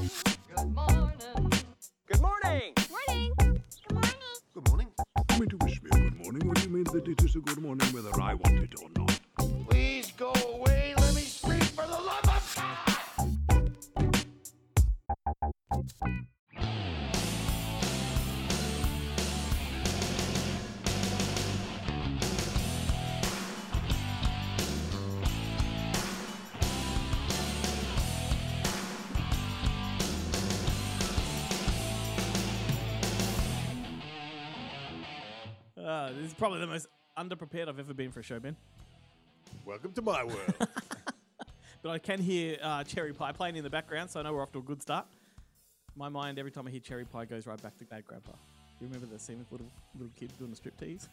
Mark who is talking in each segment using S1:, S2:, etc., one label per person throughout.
S1: Good morning.
S2: Good morning.
S3: Morning. Good morning.
S4: Good morning.
S5: You mean to wish me a good morning? What do you mean that it is a good morning whether I want it or not?
S4: Please go away. Let me speak for the love of
S6: probably the most underprepared I've ever been for a show, Ben.
S4: Welcome to my world.
S6: But I can hear uh, Cherry Pie playing in the background, so I know we're off to a good start. My mind, every time I hear Cherry Pie, goes right back to Bad Grandpa. Do you remember the scene with little little kid doing the striptease?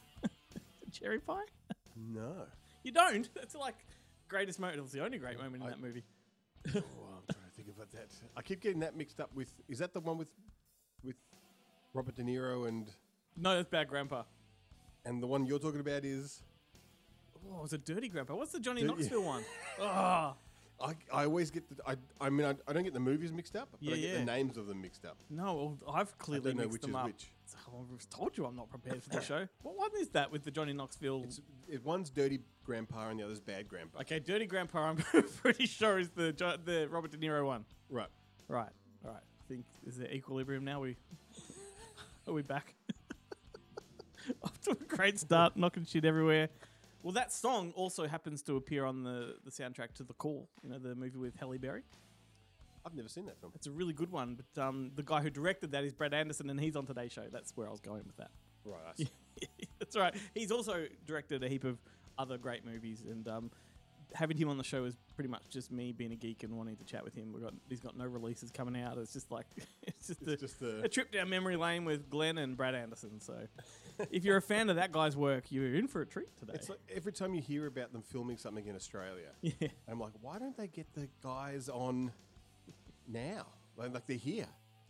S6: Cherry Pie?
S4: no.
S6: You don't? That's like greatest moment. It was the only great moment in
S4: I-
S6: that movie.
S4: Oh, I'm trying to think about that. I keep getting that mixed up with. Is that the one with with Robert De Niro and
S6: No, that's Bad Grandpa.
S4: And the one you're talking about is?
S6: Oh, it was a Dirty Grandpa. What's the Johnny
S4: Dirty-
S6: Knoxville one? Oh,
S4: I, I always get the I I mean I, I don't get the movies mixed up, but
S6: Yeah,
S4: I get
S6: yeah.
S4: the names of them mixed up.
S6: no, well, I've clearly
S4: know
S6: mixed
S4: which
S6: them
S4: is
S6: up.
S4: which.
S6: So I've told you I'm not prepared for the show. What one is that with the Johnny Knoxville?
S4: It's it, one's Dirty Grandpa and the other's Bad Grandpa.
S6: Okay, Dirty Grandpa. I'm pretty sure is the Jo- the Robert De Niro one.
S4: Right.
S6: Right, right. I think is there equilibrium now? We are we back? Off to a great start, knocking shit everywhere. Well, that song also happens to appear on the, the soundtrack to The Call, you know, the movie with Halle Berry.
S4: I've never seen that film.
S6: It's a really good one, but um, the guy who directed that is Brad Anderson, and he's on today's show. That's where I was going with that.
S4: Right. I see.
S6: That's right. He's also directed a heap of other great movies, and um, having him on the show is pretty much just me being a geek and wanting to chat with him. We got he's got no releases coming out. It's just like it's just,
S4: It's
S6: a,
S4: just
S6: a
S4: the
S6: trip down memory lane with Glenn and Brad Anderson. So if you're a fan of that guy's work, you're in for a treat today.
S4: It's like every time you hear about them filming something in Australia,
S6: yeah,
S4: I'm like, why don't they get the guys on now? Like, like they're here.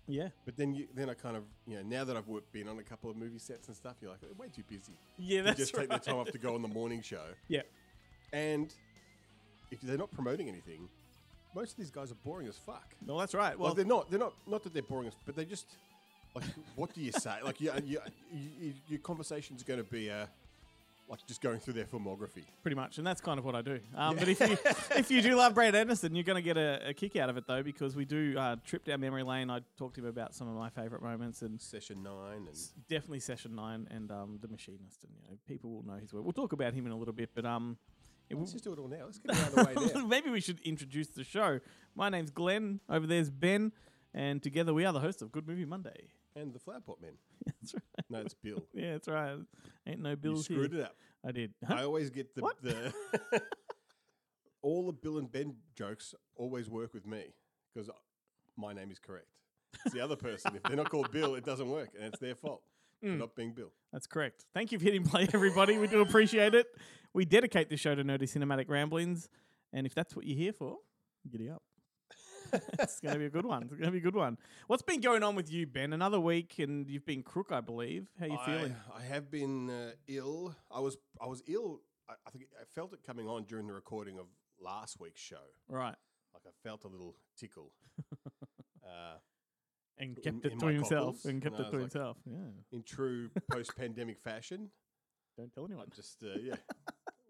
S6: yeah,
S4: But then, you, then I kind of, you know, now that I've worked, been on a couple of movie sets and stuff, you're like, they're way too busy.
S6: yeah.
S4: You
S6: That's
S4: just
S6: right.
S4: take the time off to go on the morning show.
S6: Yeah,
S4: And if they're not promoting anything, most of these guys are boring as fuck.
S6: No, that's right.
S4: Well,
S6: Well,
S4: they're not. They're not. Not that they're boring, as- but they just like. what do you say? Like, you, you, you, your conversation's going to be uh, like just going through their filmography.
S6: pretty much, and that's kind of what I do. Um, but if you if you do love Brad Anderson, you're going to get a, a kick out of it though, because we do uh, trip down memory lane. I talked to him about some of my favorite moments, and
S4: Session nine and
S6: definitely Session Nine and um, the Machinist, and you know people will know his work. We'll talk about him in a little bit, but um, it
S4: let's just do it all now. Let's get it out of the way now.
S6: maybe we should introduce the show. My name's Glenn. Over there's Ben, and together we are the hosts of Good Movie Monday.
S4: And the flower pot men.
S6: That's right.
S4: No, it's Bill.
S6: Yeah, that's right. Ain't no
S4: You
S6: bills
S4: screwed
S6: here.
S4: it up.
S6: I did.
S4: I always get the
S6: What?
S4: the all the Bill and Ben jokes always work with me because my name is correct. It's the other person. If they're not called Bill, it doesn't work, and it's their fault for
S6: Mm.
S4: not being Bill.
S6: That's correct. Thank you for hitting play, everybody. We do appreciate it. We dedicate this show to nerdy cinematic ramblings, and if that's what you're here for, giddy up. it's going to be a good one. It's going to be a good one. What's been going on with you, Ben? Another week, and you've been crook, I believe. How you feeling?
S4: I, I have been uh, ill. I was I was ill. I, I think I felt it coming on during the recording of last week's show.
S6: Right,
S4: Like I felt a little tickle. uh,
S6: and
S4: In-
S6: kept it
S4: in
S6: to himself,
S4: cockles?
S6: and kept
S4: No,
S6: it to
S4: like-
S6: himself. Yeah,
S4: in true post-pandemic fashion,
S6: don't tell anyone.
S4: just uh, yeah,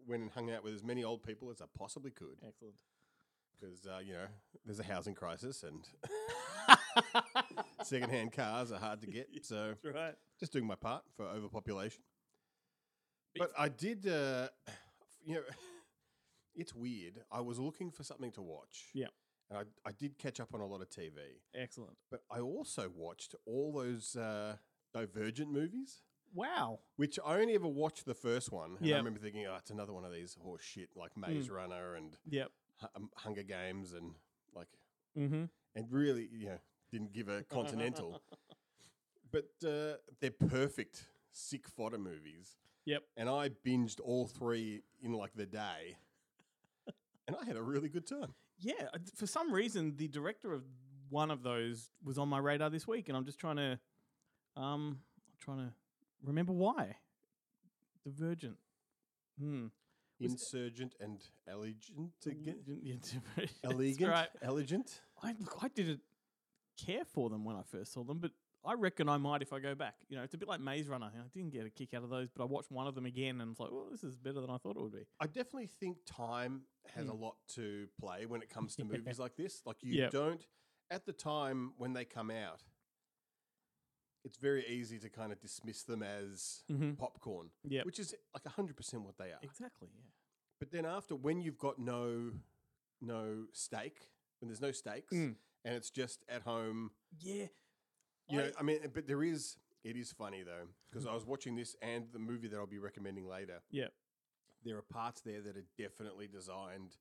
S4: went and hung out with as many old people as I possibly could.
S6: Excellent.
S4: Because uh, you know there's a housing crisis and second-hand cars are hard to get. So
S6: That's right.
S4: just doing my part for overpopulation. But I did, uh, you know, it's weird. I was looking for something to watch.
S6: Yeah.
S4: And I, I did catch up on a lot of TV,
S6: Excellent.
S4: but I also watched all those uh, Divergent movies.
S6: Wow.
S4: Which I only ever watched the first one. And
S6: Yeah.
S4: I remember thinking, oh, it's another one of these horse shit like Maze
S6: Mm.
S4: Runner and
S6: Yep.
S4: Um, Hunger Games and like
S6: Mm-hmm.
S4: and really, you know, didn't give a continental. but uh, they're perfect sick fodder movies.
S6: Yep.
S4: And I binged all three in like the day, and I had a really good time.
S6: Yeah, uh, for some reason, the director of one of those was on my radar this week, and I'm just trying to, um, I'm trying to remember why. Divergent. Hmm.
S4: Insurgent and Allegiant again.
S6: Yeah,
S4: Elegant,
S6: right.
S4: elegant.
S6: I, look, I didn't care for them when I first saw them, but I reckon I might if I go back. You know, it's a bit like Maze Runner. I didn't get a kick out of those, but I watched one of them again and it's like, well, this is better than I thought it would be.
S4: I definitely think time has a
S6: Mm.
S4: lot to play when it comes to
S6: Yeah.
S4: movies like this. Like you
S6: Yep.
S4: don't at the time when they come out. It's very easy to kind of dismiss them as
S6: Mm-hmm.
S4: popcorn,
S6: Yep.
S4: which is like hundred percent what they are.
S6: Exactly. Yeah.
S4: But then after, when you've got no no stake, when there's no stakes,
S6: Mm.
S4: and it's just at home,
S6: Yeah.
S4: you know,
S6: I-
S4: I mean, but there is. It is funny though because I was watching this and the movie that I'll be recommending later.
S6: Yeah.
S4: There are parts there that are definitely designed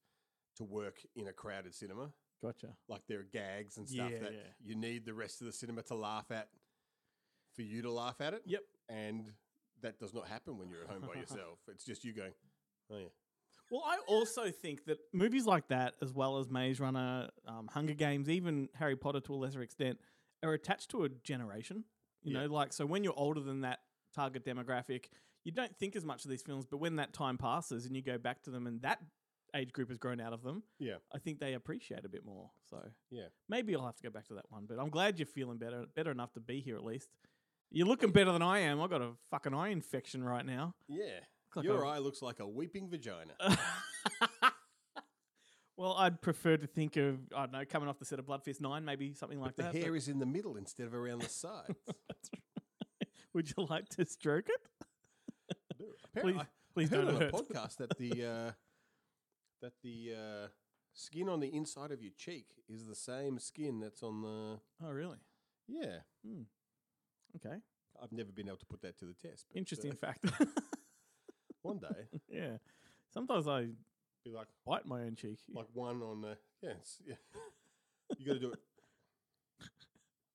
S4: to work in a crowded cinema.
S6: Gotcha.
S4: Like there are gags and stuff
S6: Yeah,
S4: that
S6: yeah.
S4: you need the rest of the cinema to laugh at for you to laugh at it.
S6: Yep.
S4: And that does not happen when you're at home by yourself. It's just you going, oh yeah.
S6: Well, I also think that movies like that, as well as Maze Runner, um, Hunger Games, even Harry Potter to a lesser extent, are attached to a generation. You
S4: Yeah.
S6: know, like so when you're older than that target demographic, you don't think as much of these films. But when that time passes and you go back to them, and that age group has grown out of them,
S4: Yeah.
S6: I think they appreciate a bit more. So
S4: Yeah.
S6: maybe I'll have to go back to that one. But I'm glad you're feeling better, better enough to be here at least. You're looking better than I am. I've got a fucking eye infection right now.
S4: Yeah.
S6: like
S4: Your
S6: a-
S4: eye looks like a weeping vagina.
S6: well, I'd prefer to think of I don't know coming off the set of Blood Fist Nine, maybe something like
S4: the
S6: that.
S4: hair
S6: but-
S4: is in the middle instead of around the sides.
S6: Would you like to stroke it?
S4: Apparently,
S6: Please- please
S4: I heard
S6: don't
S4: on a
S6: hurt.
S4: podcast that the uh, that the uh, skin on the inside of your cheek is the same skin that's on the
S6: Oh, really?
S4: yeah.
S6: Okay,
S4: I've never been able to put that to the test. But, uh,
S6: interesting fact.
S4: one day,
S6: yeah, sometimes I
S4: be like
S6: bite my own cheek.
S4: like one on uh, yeah, yeah. You got to do it.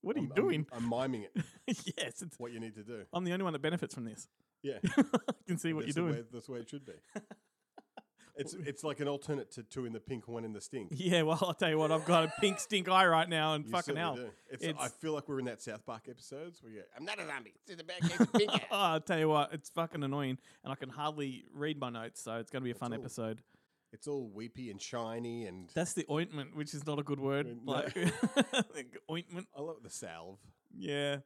S6: what are you
S4: I'm- I'm-
S6: doing?
S4: I'm, miming it.
S6: yes, it's,
S4: What you need to do.
S6: I'm the only one that benefits from this.
S4: Yeah,
S6: I can see what
S4: that's
S6: you're
S4: the
S6: doing.
S4: way- that's the way it should be. It's it's like an alternate to two in the pink, one in the stink.
S6: Yeah, well, I'll tell you what, I've got a pink stink eye right now, and
S4: You
S6: fucking
S4: certainly
S6: hell.
S4: do. It's,
S6: It's-
S4: I feel like we're in that South Park episodes where you go, I'm not a zombie. It's just a bad case of pink eye.
S6: Oh, I'll tell you what, it's fucking annoying, and I can hardly read my notes, so it's going to be a fun
S4: all.
S6: episode.
S4: It's all weepy and shiny, and
S6: That's the ointment, which is not a good word.
S4: Uh, no.
S6: Like ointment.
S4: I love the salve.
S6: Yeah.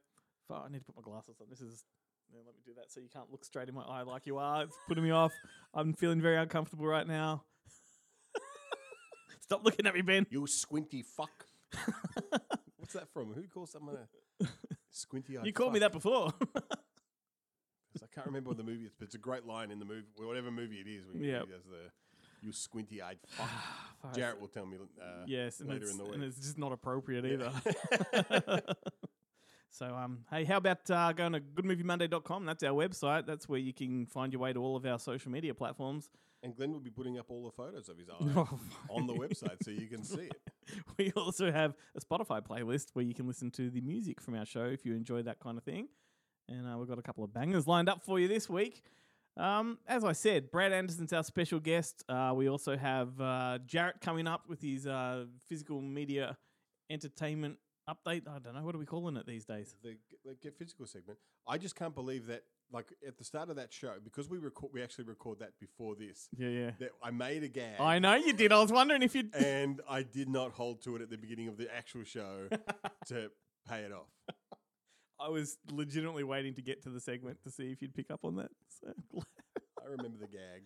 S6: Fuck, I need to put my glasses on. This is. Yeah, let me do that so you can't look straight in my eye like you are. It's putting me off. I'm feeling very uncomfortable right now. Stop looking at me, Ben.
S4: You squinty fuck. What's that from? Who calls someone a squinty eye?
S6: You called me that before.
S4: I can't remember what the movie is, but it's a great line in the movie, whatever movie it is. When does the you squinty eyed fuck.
S6: Fuck.
S4: Jarrett will tell me. Uh,
S6: yes,
S4: later in the
S6: and
S4: week.
S6: it's just not appropriate either. So, um, hey, how about uh, going to goodmoviemonday.com? That's our website. That's where you can find your way to all of our social media platforms.
S4: And Glenn will be putting up all the photos of his eye
S6: Oh,
S4: on the website so you can see it.
S6: we also have a Spotify playlist where you can listen to the music from our show if you enjoy that kind of thing. And uh, we've got a couple of bangers lined up for you this week. Um, as I said, Brad Anderson's our special guest. Uh, we also have uh, Jarrett coming up with his uh, physical media entertainment update. I don't know. What are we calling it these days?
S4: The, the get physical segment. I just can't believe that. Like at the start of that show, because we record, we actually record that before this.
S6: Yeah, yeah.
S4: That I made a gag.
S6: I know you did. I was wondering if you'd.
S4: and I did not hold to it at the beginning of the actual show to pay it off.
S6: I was legitimately waiting to get to the segment to see if you'd pick up on that. So glad.
S4: I remember the gag.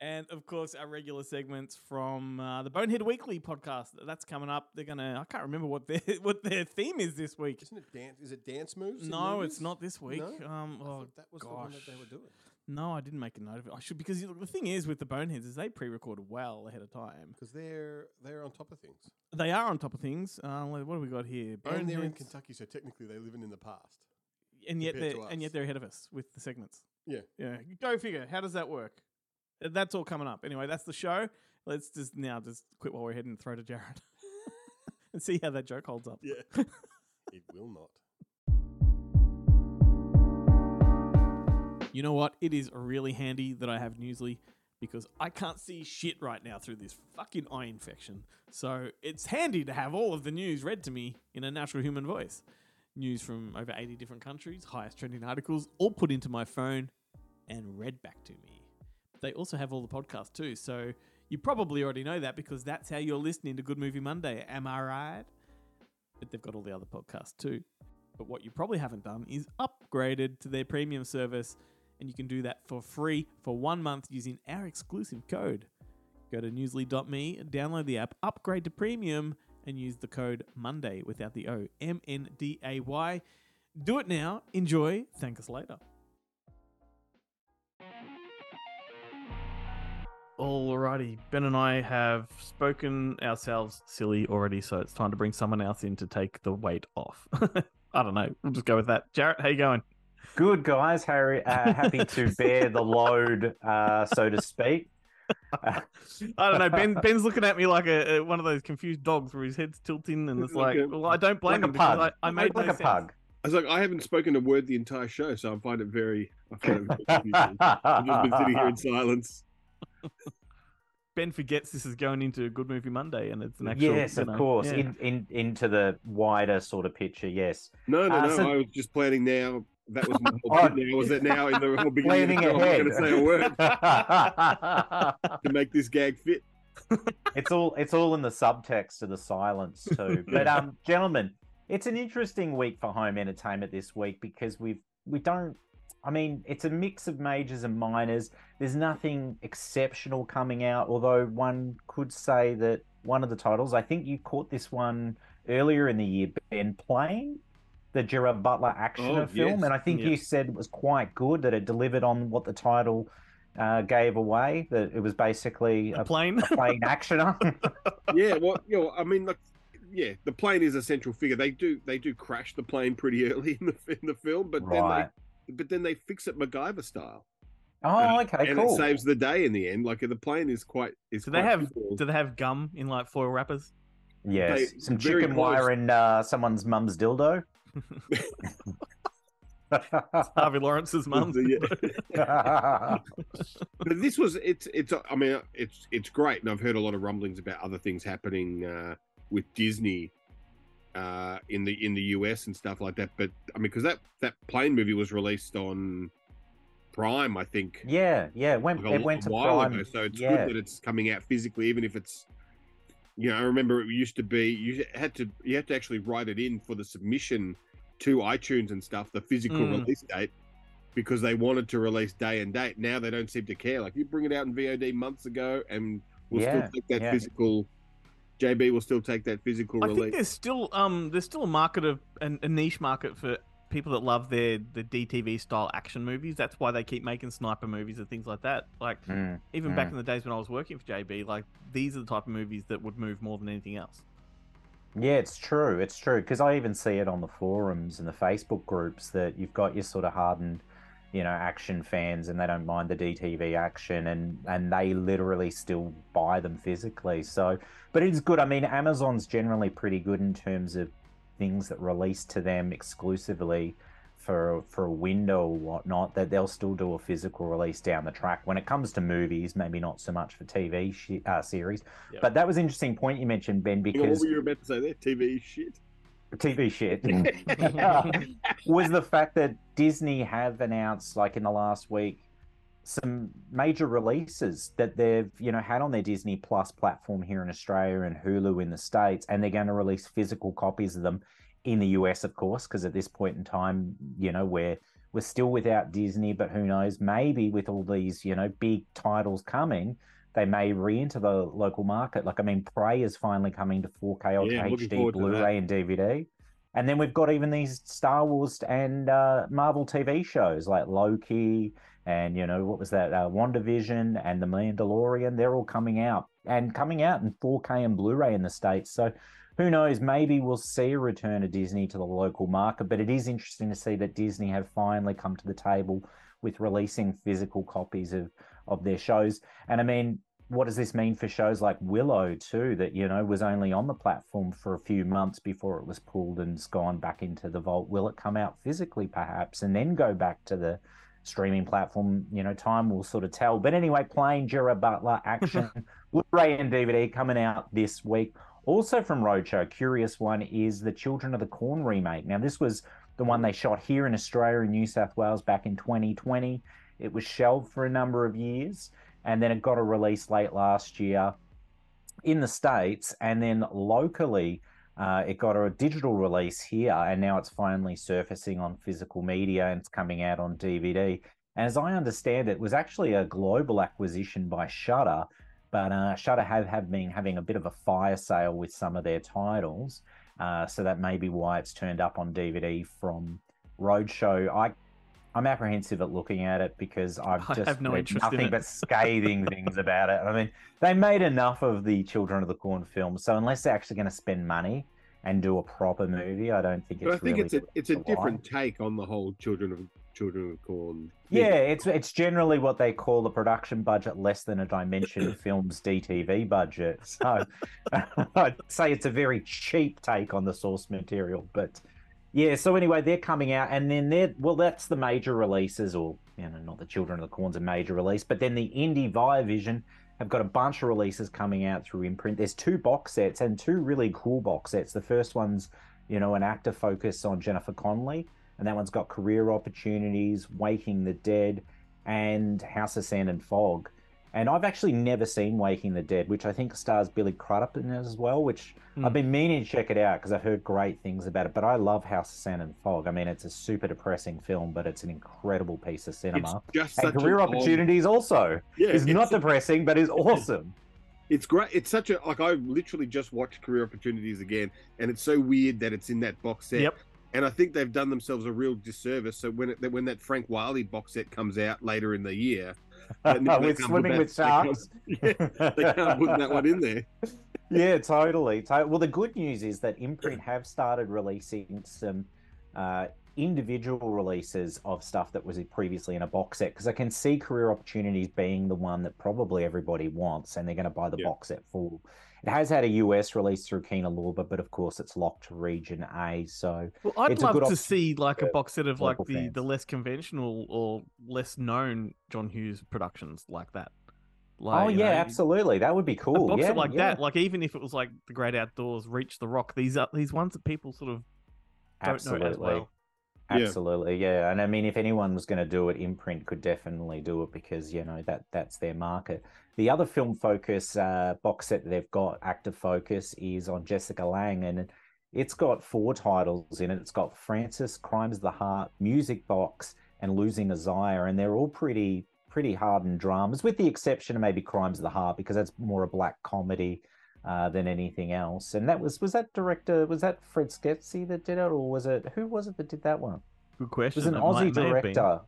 S6: And of course, our regular segments from uh, the Bonehead Weekly podcast. That's coming up. They're gonna. I can't remember what their what their theme is this week.
S4: Isn't it dance? Is it dance moves?
S6: No,
S4: movies?
S6: it's not this week.
S4: No?
S6: Um, oh
S4: that was the one that they
S6: gosh.
S4: were doing.
S6: no, I didn't make a note of it. I should because you know, the thing is with the Boneheads is they pre-record well ahead of time.
S4: Because they're they're on top of things,
S6: They are on top of things. Uh, what do we got here?
S4: and they're in Kentucky, so technically they're living in the past.
S6: and yet they're and yet they're ahead of us with the segments.
S4: Yeah.
S6: Yeah, go figure. How does that work? Uh, That's all coming up. Anyway, that's the show. Let's just now just quit while we're ahead and throw to Jarrett and see how that joke holds up.
S4: Yeah, it will not.
S6: You know what? It is really handy that I have Newsly because I can't see shit right now through this fucking eye infection. So it's handy to have all of the news read to me in a natural human voice. News from over 80 different countries, highest trending articles, all put into my phone and read back to me. They also have all the podcasts too, so you probably already know that because that's how you're listening to Good Movie Monday. Am I right? but they've got all the other podcasts too. But what you probably haven't done is upgraded to their premium service, and you can do that for free for one month using our exclusive code. Go to newsly.me, download the app, upgrade to premium, and use the code Monday without the O M N D A Y. Do it now. Enjoy. Thank us later. Alrighty, Ben and I have spoken ourselves silly already, so it's time to bring someone else in to take the weight off. I don't know. We'll just go with that. Jarrett, how you going?
S7: Good guys, Harry. Uh, happy to bear the load, uh, so to speak.
S6: I don't know. Ben Ben's looking at me like a, a one of those confused dogs where his head's tilting, and it's
S4: Like
S6: like,
S4: a-
S6: well, I don't blame
S7: Like a
S6: him because
S7: pug.
S6: I, I made
S7: like
S6: no
S7: a
S6: sense.
S7: pug.
S4: I was like, I haven't spoken a word the entire show, so I find it very. I find it very confusing. I've just been sitting here in silence.
S6: Ben forgets this is going into a Good Movie Monday, and it's an actual.
S7: yes,
S6: you
S7: of
S6: know,
S7: course.
S6: yeah.
S7: In, in into the wider sort of picture. Yes.
S4: No, no,
S7: Uh,
S4: no.
S7: so-
S4: I was just planning now. That was my whole bit now. Was that now in the whole beginning
S7: Planning
S4: of the show? I'm
S7: ahead.
S4: going to say a word to make this gag fit.
S7: it's all it's all in the subtext of the silence too. But um, gentlemen, it's an interesting week for home entertainment this week because we've we don't. I mean, it's a mix of majors and minors. There's nothing exceptional coming out, although one could say that one of the titles. I think you caught this one earlier in the year, Ben Plane, the Gerard Butler action
S4: Oh,
S7: film,
S4: yes.
S7: and I think you said it was quite good. That it delivered on what the title uh, gave away. That it was basically
S6: a
S7: a
S6: plane.
S7: a plane actioner.
S4: Yeah, well, you know, I mean, like, yeah, the plane is a central figure. They do they do crash the plane pretty early in the in the film, but
S7: right.
S4: then they but then they fix it MacGyver style.
S7: Oh, okay,
S4: and
S7: cool.
S4: it saves the day in the end. Like the plane is quite is
S6: Do they have
S4: cool.
S6: do they have gum in like foil wrappers?
S7: yes,
S4: they-
S7: some chicken
S4: close.
S7: wire in uh, someone's mum's dildo.
S6: Harvey Lawrence's mum.
S4: Yeah. but this was it's it's I mean it's it's great, and I've heard a lot of rumblings about other things happening uh, with Disney uh, in the in the US and stuff like that. But I mean, because that that plane movie was released on Prime, I think.
S7: yeah, yeah. It went
S4: like a,
S7: it went
S4: a
S7: to
S4: while
S7: Prime.
S4: ago. So it's
S7: yeah.
S4: good that it's coming out physically, even if it's. You know, I remember it used to be you had to you had to actually write it in for the submission to iTunes and stuff, the physical
S6: Mm.
S4: release date, because they wanted to release day and date. Now they don't seem to care. Like you bring it out in VOD months ago, and we'll
S7: Yeah,
S4: still take that
S7: yeah.
S4: physical. JB will still take that physical
S6: I think there's still um there's still a market of an, a niche market for people that love their the DTV style action movies. That's why they keep making sniper movies and things like that. Like
S7: Mm,
S6: even back
S7: mm.
S6: in the days when I was working for JB, like these are the type of movies that would move more than anything else.
S7: Yeah, it's true. It's true because I even see it on the forums and the Facebook groups that you've got your sort of hardened, you know, action fans, and they don't mind the DTV action, and and they literally still buy them physically. So, but it's good. I mean, Amazon's generally pretty good in terms of things that release to them exclusively for for a window or whatnot. That they'll still do a physical release down the track. When it comes to movies, maybe not so much for TV shi uh, series.
S6: Yep.
S7: But that was an interesting point you mentioned, Ben,
S4: Because what were you about to say there? TV shit.
S7: TV shit was the fact that Disney have announced, like in the last week, some major releases that they've you know had on their Disney Plus platform here in Australia and Hulu in the states, and they're going to release physical copies of them in the US, of course, because at this point in time, you know, we're we're still without Disney, but who knows? Maybe with all these you know big titles coming. They may re-enter the local market. Like, I mean, Prey is finally coming to 4K Ultra
S4: Yeah,
S7: HD
S4: forward to that.
S7: Blu-ray and DVD. And then we've got even these Star Wars and uh, Marvel TV shows like Loki and, you know, what was that? Uh, WandaVision and The Mandalorian. They're all coming out and coming out in 4K and Blu ray in the States. So who knows? Maybe we'll see a return of Disney to the local market. But it is interesting to see that Disney have finally come to the table with releasing physical copies of, of their shows. And I mean, what does this mean for shows like Willow too? That you know was only on the platform for a few months before it was pulled and's gone back into the vault. Will it come out physically perhaps and then go back to the streaming platform? You know, time will sort of tell. But anyway, playing Gerard Butler action Blu-ray and DVD coming out this week. Also from Roadshow, curious one is the Children of the Corn remake. Now this was the one they shot here in Australia and New South Wales back in 2020. It was shelved for a number of years and then it got a release late last year in the states and then locally Uh, it got a digital release here, and now it's finally surfacing on physical media and it's coming out on DVD. And as I understand it, it was actually a global acquisition by Shudder, but uh, Shudder have, have been having a bit of a fire sale with some of their titles. Uh, so that may be why it's turned up on DVD from Roadshow. I I'm apprehensive at looking at it because I've
S6: I
S7: just
S6: have no
S7: read
S6: interest in
S7: nothing
S6: it.
S7: but scathing things about it. I mean, they made enough of the Children of the Corn film, so unless they're actually going to spend money and do a proper movie, I don't think it's.
S4: But I think
S7: really
S4: it's a it's a
S7: worth the
S4: different take on the whole children of children of corn.
S7: yeah, it's it's generally what they call the production budget less than a Dimension Films DTV budget. So I'd say it's a very cheap take on the source material. But yeah, so anyway, they're coming out, and then they're well, that's the major releases, or you know, not the Children of the Corn's a major release, but then the indie Via Vision have got a bunch of releases coming out through imprint. There's two box sets and two really cool box sets. The first one's you know an actor focus on Jennifer Connelly and that one's got career opportunities, Waking the Dead, and House of Sand and Fog. And I've actually never seen Waking the Dead, which I think stars Billy Crudup in it as well, which
S6: Hmm.
S7: I've been meaning to check it out because I've heard great things about it. But I love House of Sand and Fog. I mean, it's a super depressing film, but it's an incredible piece of cinema.
S4: just
S7: And career
S4: an
S7: opportunities also
S4: Yeah,
S7: is not depressing, but is awesome.
S4: It's great. It's such a like I literally just watched Career Opportunities again, and it's so weird that it's in that box set.
S6: Yep.
S4: And I think they've done themselves a real disservice. So when it, when that Frank Whaley box set comes out later in the year,
S7: with swimming with
S4: that- they can't-
S7: sharks.
S4: yeah, they can't put that one in there.
S7: yeah, totally. To- Well, the good news is that Imprint have started releasing some uh, individual releases of stuff that was previously in a box set because I can see Career Opportunities being the one that probably everybody wants, and they're going to buy the
S4: Yeah.
S7: box set full. It has had a US release through Kino Lorber, but of course it's locked to Region A. So
S6: Well, I'd
S7: a
S6: love
S7: good
S6: to see like a box set of like the,
S7: fans.
S6: the less conventional or less known John Hughes productions like that. Like,
S7: oh yeah,
S6: know,
S7: absolutely, that would be
S6: A
S7: cool.
S6: box
S7: yeah,
S6: set like
S7: yeah.
S6: that, like even if it was like the Great Outdoors, Reach the Rock, these are these ones that people sort of don't
S7: absolutely.
S6: know as well.
S4: Yeah.
S7: Absolutely, yeah. And I mean, if anyone was going to do it, Imprint could definitely do it because you know that that's their market. The other film focus uh, box set they've got, Active Focus, is on Jessica Lange, and it's got four titles in it. It's got Francis, Crimes of the Heart, Music Box, and Losing Isaiah, and they're all pretty pretty hardened dramas, with the exception of maybe Crimes of the Heart because that's more a black comedy uh, than anything else. And that was was that director was that Fred Schepisi that did it, or was it who was it that did that one?
S6: Good
S7: It
S6: question.
S7: was an
S6: It
S7: Aussie
S6: might- may have been.
S7: director.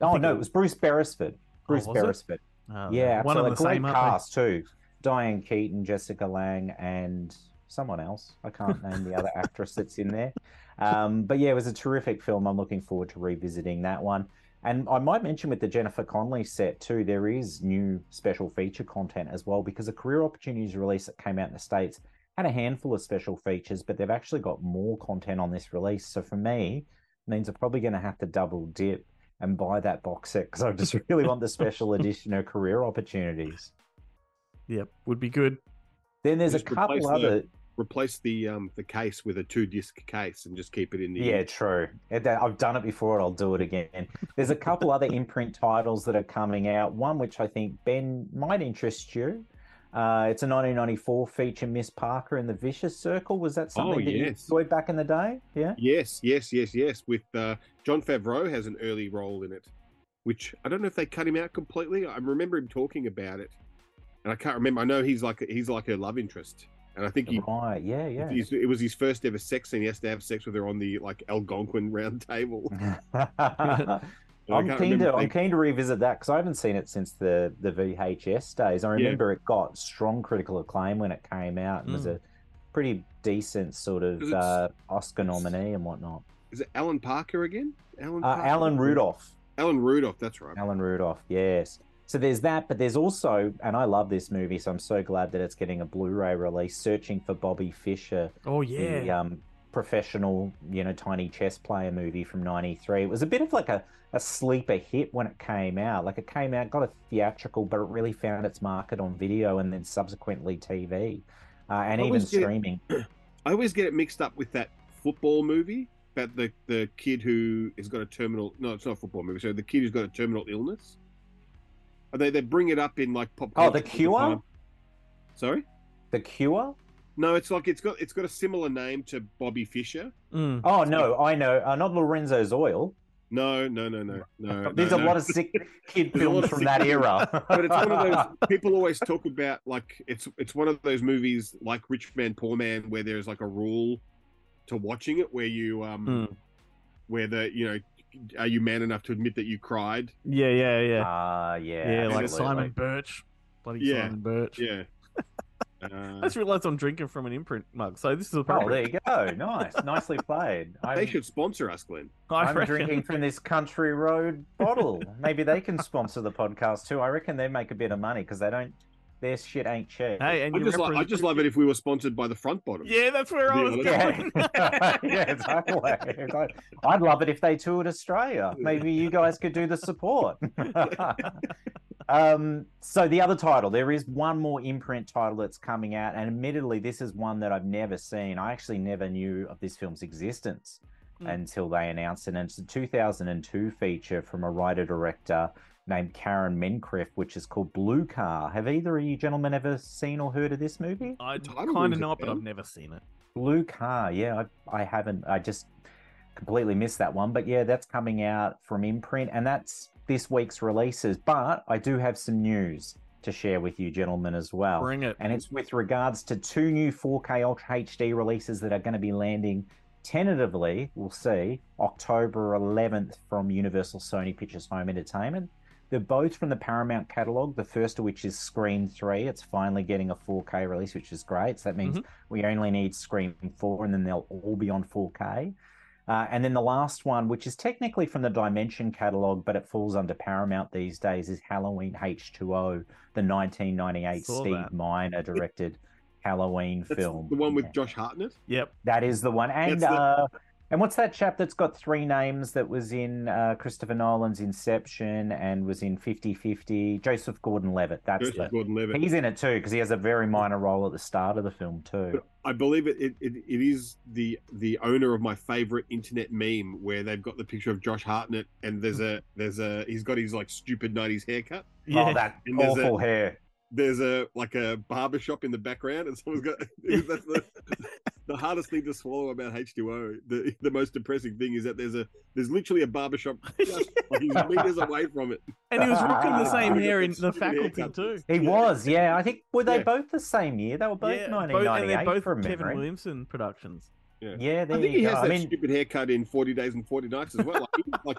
S7: Oh no,
S6: it-
S7: it was Bruce Beresford. Bruce
S6: was it?
S7: Beresford.
S6: Uh,
S7: Yeah,
S6: one of the
S7: Great
S6: same
S7: cast too. Diane Keaton, Jessica Lange, and someone else. I can't name the other actress that's in there. Um, but yeah, it was a terrific film. I'm looking forward to revisiting that one. And I might mention with the Jennifer Connelly set too, there is new special feature content as well because the Career Opportunities release that came out in the States had a handful of special features, but they've actually got more content on this release. So for me, it means I'm probably going to have to double dip and buy that box set because I just really want the special edition of Career Opportunities.
S6: Yep, would be good.
S7: Then there's a couple
S4: replace the-
S7: other.
S4: Replace the um the case with a two disc case and just keep it in the
S7: Yeah, true. I've done it before. and I'll do it again. There's a couple other imprint titles that are coming out. One which I think Ben might interest you. Uh, it's a 1994 feature, Miss Parker in the Vicious Circle. Was that something that you
S4: yes.
S7: enjoyed back in the day? Yeah.
S4: Yes, yes, yes, yes. With uh, Jon Favreau has an early role in it, which I don't know if they cut him out completely. I remember him talking about it, and I can't remember. I know he's like he's like her love interest, and I think he.
S7: Right. Yeah. Yeah.
S4: it was his first ever sex scene. He has to have sex with her on the like Algonquin round table.
S7: I'm keen to I'm keen to revisit that because I haven't seen it since the the VHS days. I remember it got strong critical acclaim when it came out and was
S6: Mm.
S7: a pretty decent sort of uh, Oscar nominee and whatnot.
S4: Is it Alan Parker again? Alan
S7: Uh,
S4: Parker?
S7: Alan Rudolph.
S4: Alan Rudolph. That's right.
S7: Alan Rudolph, yes. So there's that, but there's also, and I love this movie, so I'm so glad that it's getting a Blu-ray release. Searching for Bobby Fischer,
S6: Oh
S7: the
S6: yeah.
S7: um, professional, you know, tiny chess player movie from '93. It was a bit of like a, a sleeper hit when it came out. Like it came out, got a theatrical, but it really found its market on video and then subsequently TV uh, and
S4: I
S7: even
S4: always get-
S7: streaming.
S4: I always get it mixed up with that football movie about the the kid who has got a terminal. No, it's not a football movie. So the kid who's got a terminal illness. They they bring it up in like pop.
S7: Oh, The
S4: culture
S7: Cure?
S4: time. Sorry.
S7: The Cure.
S4: No, it's like it's got it's got a similar name to Bobby Fischer.
S6: Mm.
S7: Oh no, I know. Uh, not Lorenzo's Oil.
S4: No, no, no, no, no.
S7: There's
S4: no,
S7: a
S4: no.
S7: lot of sick kid
S4: There's a lot
S7: films from that
S4: films.
S7: era.
S4: but it's one of those people always talk about like it's it's one of those movies like Rich Man Poor Man where there's like a rule to watching it where you um
S6: Mm.
S4: where the you know are you man enough to admit that you cried?
S6: Yeah, yeah, yeah.
S7: Ah, yeah.
S6: yeah, like. Simon Birch. Bloody
S4: Yeah,
S6: Simon Birch.
S4: Yeah.
S6: I
S4: Uh,
S6: just realised I'm drinking from an imprint mug, so this is
S7: Oh, there you go. Nice, nicely played.
S4: they
S7: I'm,
S4: should sponsor us, Glenn.
S6: I
S7: I'm drinking from this Country Road bottle. Maybe they can sponsor the podcast too. I reckon they make a bit of money because they don't. Their shit ain't cheap.
S6: Hey, and
S4: I
S6: you
S4: just like I just love it if we were sponsored by the front bottom.
S6: Yeah, that's where I was
S4: that's-
S6: going.
S7: Yeah, yeah, totally. I'd love it if they toured Australia. Maybe you guys could do the support. um, so the other title, there is one more imprint title that's coming out, and admittedly, this is one that I've never seen. I actually never knew of this film's existence
S6: Mm.
S7: until they announced it. And it's a 2002 feature from a writer director named Karen Moncrieff, which is called Blue Car. Have either of you gentlemen ever seen or heard of this movie?
S6: I
S4: title
S6: kind of
S4: a
S6: know but. I've never seen it.
S7: Blue Car, yeah, I, I haven't. I just completely missed that one. But yeah, that's coming out from Imprint, and that's this week's releases. But I do have some news to share with you, gentlemen, as well.
S6: Bring it.
S7: And it's with regards to two new 4K Ultra HD releases that are going to be landing tentatively, we'll see, October 11th from Universal Sony Pictures Home Entertainment. They're both from the Paramount catalog, the first of which is Scream 3. It's finally getting a 4K release, which is great. So that means we only need Scream 4 and then they'll all be on 4K. Uh, and then the last one, which is technically from the Dimension catalog, but it falls under Paramount these days, is Halloween H2O, the 1998 Steve
S6: that.
S7: Miner directed Halloween
S4: That's
S7: film.
S4: the one with Josh Hartnett.
S6: Yep.
S7: That is the one. And
S4: the-
S7: uh, and what's that chap that's got three names that was in uh, Christopher Nolan's Inception and was in 50-50? Joseph Gordon-Levitt. That's
S4: Joseph
S7: the,
S4: Gordon-Levitt.
S7: he's in it too because he has a very minor role at the start of the film too.
S4: But I believe it, it, it, it is the the owner of my favorite internet meme where they've got the picture of Josh Hartnett and there's a there's a he's got his like stupid nineties haircut.
S6: Yeah.
S7: Oh, that
S4: And there's a-
S7: awful hair.
S4: There's a like a barber shop in the background and someone's got that's the, the hardest thing to swallow about H2O. The the most depressing thing is that there's a there's literally a barbershop just like he's meters away from it.
S6: and he was rocking the same hair in the faculty too.
S7: He was, yeah. I think were they
S4: Yeah.
S7: both the same year? They were both
S6: yeah,
S7: 1998
S6: and they're both
S7: from
S6: Kevin
S7: memory.
S6: Williamson productions.
S7: Yeah, there
S4: I think
S7: you
S4: he
S7: go.
S4: has
S7: I
S4: that
S7: mean,
S4: stupid haircut in 40 Days and 40 Nights as well. Like, like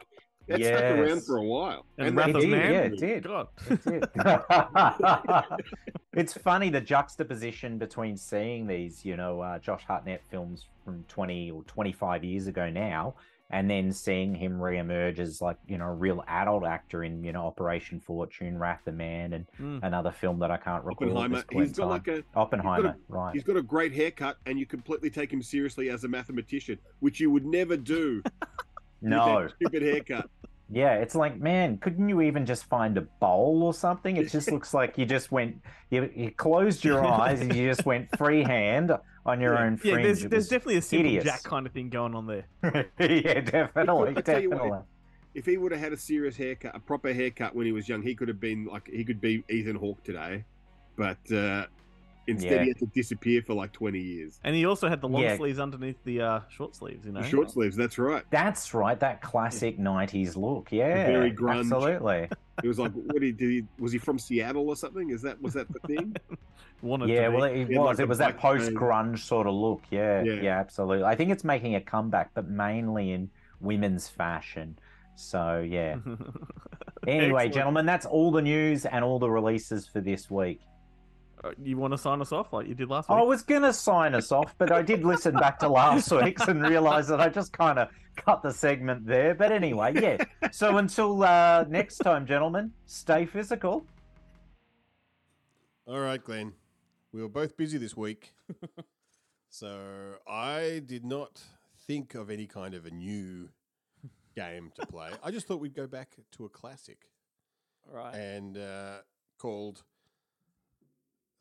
S4: that stuck around for a while.
S6: And,
S4: they
S6: Wrath of
S7: did,
S6: Man.
S7: yeah, it did.
S6: God.
S7: That's it. it's funny the juxtaposition between seeing these, you know, uh, Josh Hartnett films from 20 or 25 years ago now, and then seeing him reemerge as like, you know, a real adult actor in, you know, Operation Fortune, Wrath of Man, and
S6: Mm.
S7: another film that I can't recall. at
S4: Oppenheimer.
S7: this point
S4: He's
S7: in
S4: got
S7: time.
S4: like a
S7: Oppenheimer, right.
S4: he's got a great haircut, and you completely take him seriously as a mathematician, which you would never do. with
S7: No.
S4: that stupid haircut.
S7: Yeah, it's like, man, couldn't you even just find a bowl or something? It just looks like you just went, you, you closed your eyes and you just went freehand on your
S4: Yeah.
S7: own
S6: Yeah, there's there's definitely a simple
S7: hideous.
S6: Jack kind of thing going on there.
S7: yeah, definitely,
S4: I tell you what,
S7: definitely.
S4: If he would have had a serious haircut, a proper haircut when he was young, he could have been like he could be Ethan Hawke today. But uh, instead,
S7: Yeah.
S4: he had to disappear for like 20 years.
S6: And he also had the long
S7: Yeah.
S6: sleeves underneath the uh, short sleeves, you know.
S4: The short sleeves. That's right.
S7: That's right, that classic '90s look. Yeah,
S4: Very grunge.
S7: absolutely.
S4: It was like, what did he, did he? Was he from Seattle or something? Is that was that the thing?
S6: Wanted
S7: Yeah,
S6: to
S7: well, it
S4: He
S7: was.
S4: like,
S7: it was that post grunge sort of look. Yeah,
S4: Yeah.
S7: yeah, absolutely. I think it's making a comeback, but mainly in women's fashion. So yeah. Anyway,
S6: Excellent.
S7: gentlemen, that's all the news and all the releases for this week.
S6: Uh, you want to sign us off like you did last week?
S7: I was going to sign us off, but I did listen back to last week's and realize that I just kind of cut the segment there. But anyway, yeah. So until uh, next time, gentlemen, stay physical.
S8: All right, Glenn. We were both busy this week. so I did not think of any kind of a new game to play. I just thought we'd go back to a classic
S6: right.
S8: and uh, called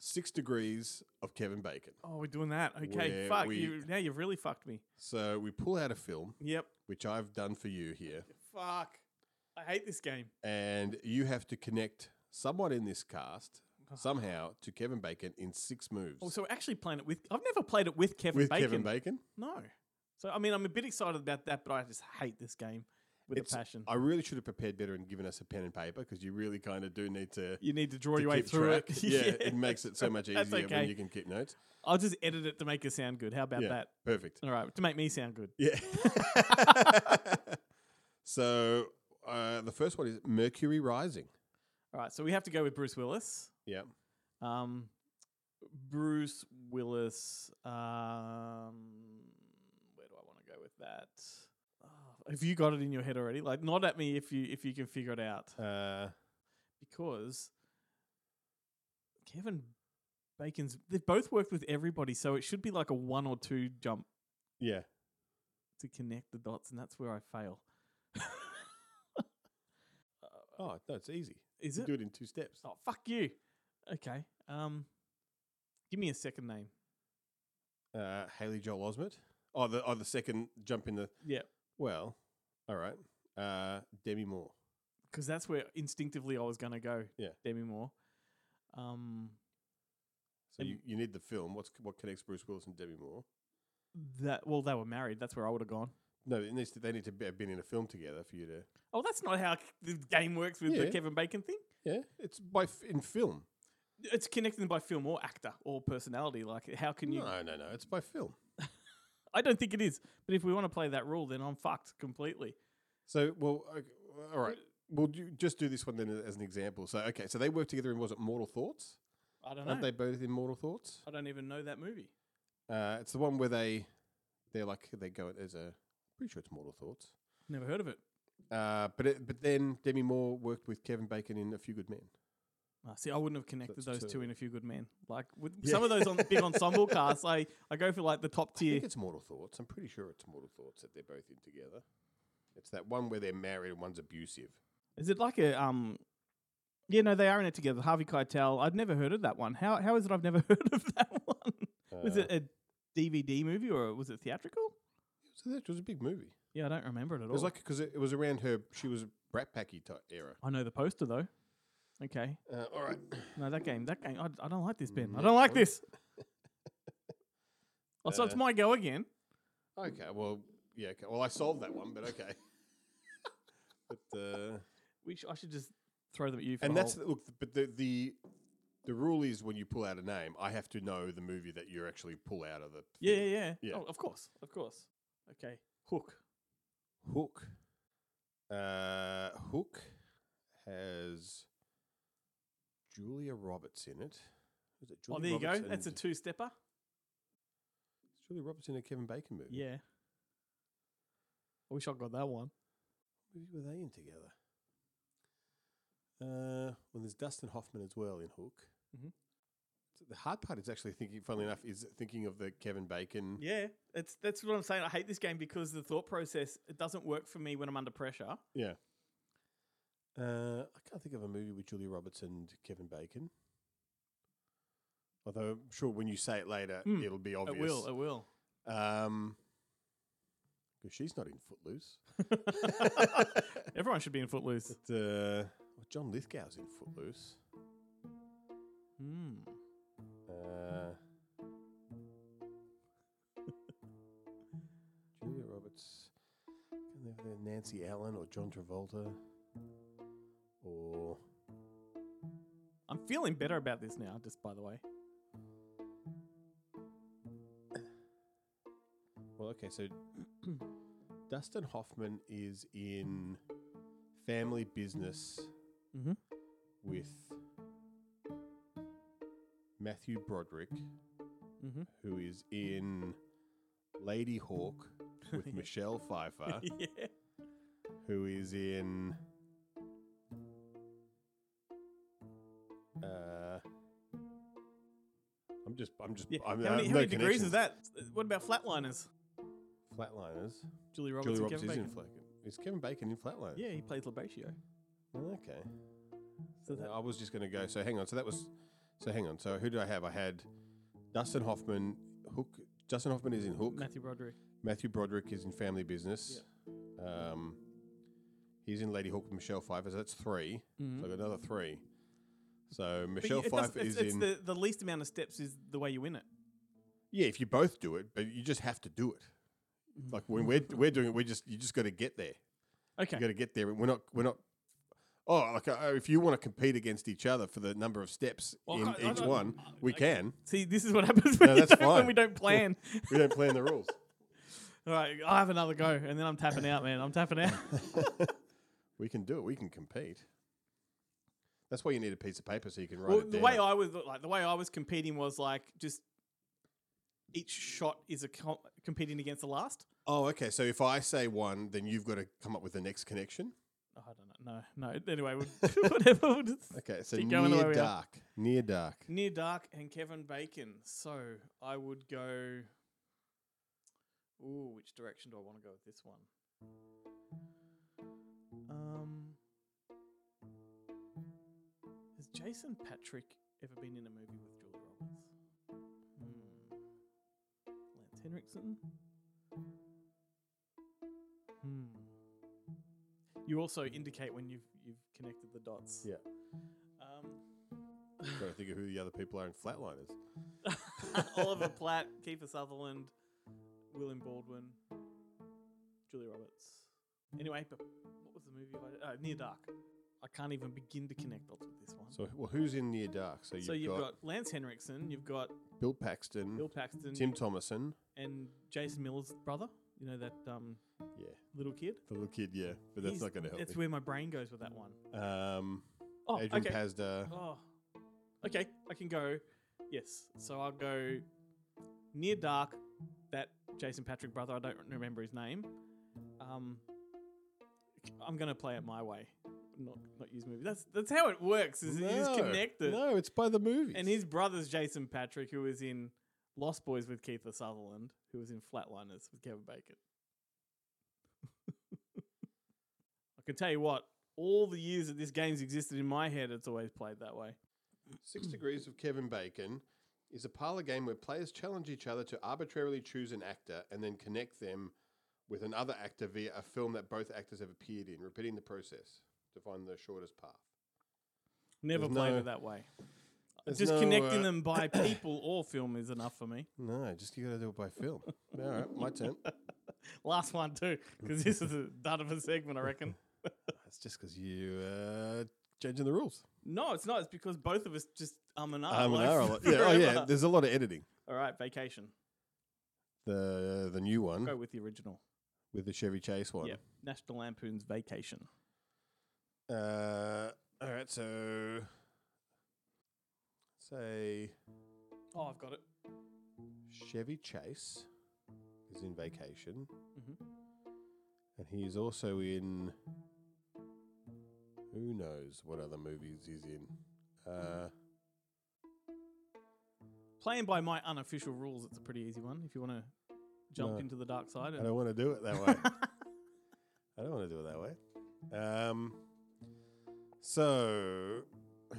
S8: Six Degrees of Kevin Bacon.
S6: Oh, we're doing that. Okay,
S8: Where
S6: fuck
S8: we-
S6: you. Now you've really fucked me.
S8: So we pull out a film,
S6: Yep.
S8: which I've done for you here,
S6: Fuck. I hate this game.
S8: and you have to connect someone in this cast
S4: somehow to Kevin Bacon in six moves.
S6: Oh, so we're actually playing it with. I've never played it with Kevin
S4: with
S6: Bacon.
S4: Kevin Bacon,
S6: No. So I mean, I'm a bit excited about that, but I just hate this game with
S4: It's-
S6: a passion.
S4: I really should have prepared better and given us a pen and paper because you really kind of do need to.
S6: you need to draw
S4: to
S6: your way through
S4: track.
S6: it.
S4: Yeah, it makes it so much easier
S6: okay.
S4: when you can keep notes.
S6: I'll just edit it to make it sound good. How about
S4: yeah,
S6: that?
S4: perfect.
S6: All right, to make me sound good.
S4: Yeah. so uh, the first one is Mercury Rising.
S6: All right, so we have to go with Bruce Willis.
S4: Yeah.
S6: Um, Bruce Willis. Um, where do I want to go with that? Have you got it in your head already? Like, nod at me if you if you can figure it out,
S4: Uh,
S6: because Kevin Bacon's. They've both worked with everybody, so it should be like a one or two jump
S4: yeah.
S6: to connect the dots, and that's where I fail.
S4: Oh no, it's easy.
S6: Is
S4: You
S6: it?
S4: do it in two steps.
S6: Oh, fuck you. Okay. Um, give me a second name.
S4: Uh, Haley Joel Osment. Oh, the oh the second jump in the.
S6: Yeah,
S4: Well, all right. Uh, Demi Moore.
S6: because that's where instinctively I was going to go.
S4: Yeah.
S6: Demi Moore. Um,
S4: So you, you need the film. What's what connects Bruce Willis and Demi Moore?
S6: that well, they were married. That's where I would have gone.
S4: No, it needs to, they need to be, have been in a film together for you to.
S6: Oh, that's not how the game works with the Kevin Bacon thing.
S4: Yeah, it's by f- in film.
S6: It's connecting by film or actor or personality. Like, how can you?
S4: No, no, no. It's by film.
S6: I don't think it is. But if we want to play that rule, then I'm fucked completely.
S4: So, well, okay, all right. We'll do, just do this one then as an example. So, okay, so they worked together in was it Mortal Thoughts?
S6: I don't know.
S4: Aren't they both in Mortal Thoughts?
S6: I don't even know that movie.
S4: Uh, it's the one where they they're like they go as a pretty sure it's Mortal Thoughts.
S6: Never heard of it.
S4: Uh, but it, but then Demi Moore worked with Kevin Bacon in A Few Good Men.
S6: Ah, see, I wouldn't have connected
S4: that's
S6: those two
S4: two.
S6: in a few good men. Like with
S4: Yeah.
S6: some of those on big ensemble casts, I, I go for like the top
S4: I
S6: tier.
S4: think it's Mortal Thoughts. I'm pretty sure it's Mortal Thoughts that they're both in together. It's that one where they're married and one's abusive.
S6: Is it like a um? Yeah, no, they are in it together. Harvey Keitel. I'd never heard of that one. How how is it I've never heard of that one? was
S4: Uh,
S6: it a DVD movie or was it theatrical?
S4: So that was a big movie.
S6: Yeah, I don't remember it at all.
S4: It was like because it, it was around her. She was a Brat Packy type era.
S6: I know the poster though. Okay,
S4: Uh, all right.
S6: no, that game, that game. I, I don't like this, Ben. I
S4: Mm,
S6: don't like this. Oh, so it's
S4: Uh,
S6: my go again.
S4: Okay. Well, yeah. Okay. Well, I solved that one, but okay. but uh,
S6: We sh- I should just throw them at you. For
S4: and
S6: the
S4: that's
S6: whole-
S4: look. But the the the rule is when you pull out a name, I have to know the movie that you actually pull out of the.
S6: yeah, yeah, yeah.
S4: Yeah.
S6: Oh, of course, of course. Okay, Hook.
S4: Hook. Uh, Hook has Julia Roberts in it. Is it Julia
S6: oh, there you go. That's a two-stepper.
S4: It's Julia Roberts in a Kevin Bacon movie.
S6: Yeah. I wish I got that one.
S4: What movie were they in together? Uh, well, there's Dustin Hoffman as well in Hook.
S6: Mhm.
S4: So the hard part is actually thinking. Funnily enough, is thinking of the Kevin Bacon.
S6: Yeah, that's that's what I'm saying. I hate this game because the thought process it doesn't work for me when I'm under pressure.
S4: Yeah. Uh, I can't think of a movie with Julia Roberts and Kevin Bacon. Although I'm sure when you say it later,
S6: Hmm.
S4: it'll be obvious.
S6: It will. It will.
S4: Um, because she's not in Footloose.
S6: Everyone should be in Footloose.
S4: But, uh, well, John Lithgow's in Footloose.
S6: Hmm.
S4: Uh, Julia Roberts. Can they have Nancy Allen or John Travolta?
S6: Feeling better about this now. Just by the way.
S4: well, okay, so Dustin Hoffman is in Family Business
S6: Mhm.
S4: with Matthew Broderick,
S6: Mhm.
S4: who is in Ladyhawke with Michelle Pfeiffer.
S6: yeah.
S4: who is in just I'm just
S6: Yeah.
S4: I'm,
S6: how
S4: I
S6: many,
S4: have
S6: how
S4: no
S6: many degrees is
S4: connections.
S6: that? What about Flatliners?
S4: Flatliners.
S6: Julie Roberts
S4: Julie
S6: and
S4: Roberts
S6: Kevin
S4: is in
S6: Bacon.
S4: Flat. Is Kevin Bacon in Flatliners?
S6: Yeah, he plays Labatio.
S4: Okay.
S6: So that-
S4: I was just going to go. So hang on. So that was. So hang on. So who did I have? I had Dustin Hoffman. Hook. Dustin Hoffman is in Hook.
S6: Matthew Broderick.
S4: Matthew Broderick is in Family Business. Um, he's in Lady Hook with Michelle Pfeiffer. So that's 3
S6: Mhm.
S4: So I got another three. So Michelle
S6: you-
S4: Pfeiffer
S6: it's,
S4: is
S6: it's
S4: in.
S6: the, the least amount of steps is the way you win it.
S4: Yeah, if you both do it, but you just have to do it. Like when we're we're doing it, we just you just got to get there.
S6: Okay.
S4: You got to get there. We're not we're not. Oh, like uh, if you want to compete against each other for the number of steps
S6: Well,
S4: in
S6: I- I
S4: each one, we
S6: I-
S4: can.
S6: See, this is what happens when,
S4: No,
S6: when we don't plan.
S4: We don't plan the rules.
S6: All right, I'll have another go, and then I'm tapping out, man. I'm tapping out.
S4: we can do it. We can compete. That's why you need a piece of paper so you can write
S6: well,
S4: it
S6: the
S4: down.
S6: way I was like, the way I was competing was like just each shot is a co- competing against the last.
S4: oh, okay. So if I say one, then you've got to come up with the next connection.
S6: Oh, I don't know. No, no. Anyway, we'll, whatever. We'll just
S4: Okay. So
S6: Keep going the way
S4: near dark. Near dark.
S6: Near Dark and Kevin Bacon. So I would go. Ooh, which direction do I want to go with this one? Jason Patric ever been in a movie with Julia Roberts? Hmm. Lance Henriksen. Hmm. You also indicate when you've you've connected the dots.
S4: Yeah.
S6: Um,
S4: Trying to think of who the other people are in Flatliners.
S6: Oliver Platt, Kiefer Sutherland, William Baldwin, Julia Roberts. Anyway, but what was the movie? I, uh, Near Dark. I can't even begin to connect dots with this one.
S4: So, well, who's in Near Dark? So you've,
S6: So you've
S4: got,
S6: got, Lance Henriksen, you've got
S4: Bill Paxton,
S6: Bill Paxton,
S4: Tim Thomerson.
S6: and Jason Miller's brother. You know that um,
S4: Yeah,
S6: little kid.
S4: the little kid. Yeah, but that's
S6: He's-
S4: not going to help.
S6: That's
S4: me.
S6: where my brain goes with that one.
S4: Um,
S6: Oh,
S4: Adrian
S6: okay.
S4: Pasdar.
S6: Oh, okay. I can go. Yes. So I'll go near dark. That Jason Patric brother. I don't remember his name. Um, I'm gonna play it my way, not not use movie. That's that's how it works. Is he's
S4: No,
S6: connected,
S4: No, it's by the movies.
S6: and his brother's Jason Patric, who was in Lost Boys with Kiefer Sutherland, who was in Flatliners with Kevin Bacon. I can tell you what. All the years that this game's existed in my head, it's always played that way.
S4: Six Degrees of Kevin Bacon is a parlor game where players challenge each other to arbitrarily choose an actor and then connect them with another actor via a film that both actors have appeared in, repeating the process to find the shortest path.
S6: Never
S4: There's
S6: played
S4: no-
S6: it that way.
S4: there's
S6: Just
S4: no,
S6: connecting
S4: uh,
S6: them by people or film is enough for me.
S4: No, just you got to do it by film. All right, my turn.
S6: Last one too, because this is a dud of a segment, I reckon.
S4: That's just because you uh, changing the rules.
S6: No, it's not. It's because both of us just um and ah.
S4: Um,
S6: like
S4: an hour. Yeah, oh yeah.
S6: forever.
S4: There's a lot of editing.
S6: All right, vacation.
S4: The the new one
S6: Go with the original.
S4: with the Chevy Chase one.
S6: Yeah, National Lampoon's Vacation.
S4: Uh, all right, so say
S6: Oh, I've got it.
S4: Chevy Chase is in Vacation,
S6: Mhm.
S4: and he is also in. Who knows what other movies he's in? Uh,
S6: Playing by my unofficial rules, it's a pretty easy one. If you want to jump
S4: No.
S6: into the dark side,
S4: I
S6: and
S4: don't want to do it that way. I don't want to do it that way. Um, so,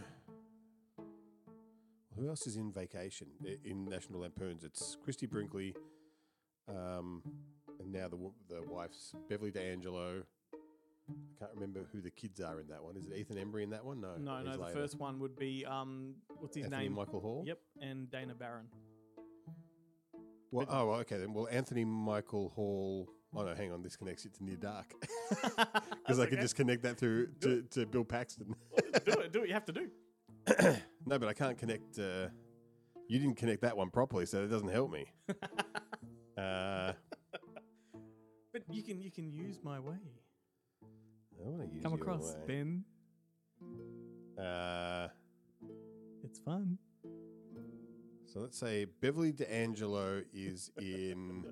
S4: who else is in Vacation in National Lampoons? It's Christie Brinkley, um, and now the the wife's Beverly D'Angelo. I can't remember who the kids are in that one. Is it Ethan Embry in that one? No,
S6: no, no. The
S4: later.
S6: first one would be um, what's his
S4: Anthony
S6: name?
S4: Michael Hall.
S6: Yep, and Dana Barron.
S4: Well, oh, okay then. Well, Anthony Michael Hall. Oh no, hang on. This connects it to Near Dark because I could just connect that through to, to Bill Paxton.
S6: do it. Do what you have to do.
S4: no, but I can't connect. Uh, you didn't connect that one properly, so it doesn't help me. Uh,
S6: But you can you can use my way.
S4: I want to use
S6: Come across,
S4: way.
S6: Ben.
S4: Uh,
S6: It's fun.
S4: so let's say Beverly D'Angelo is in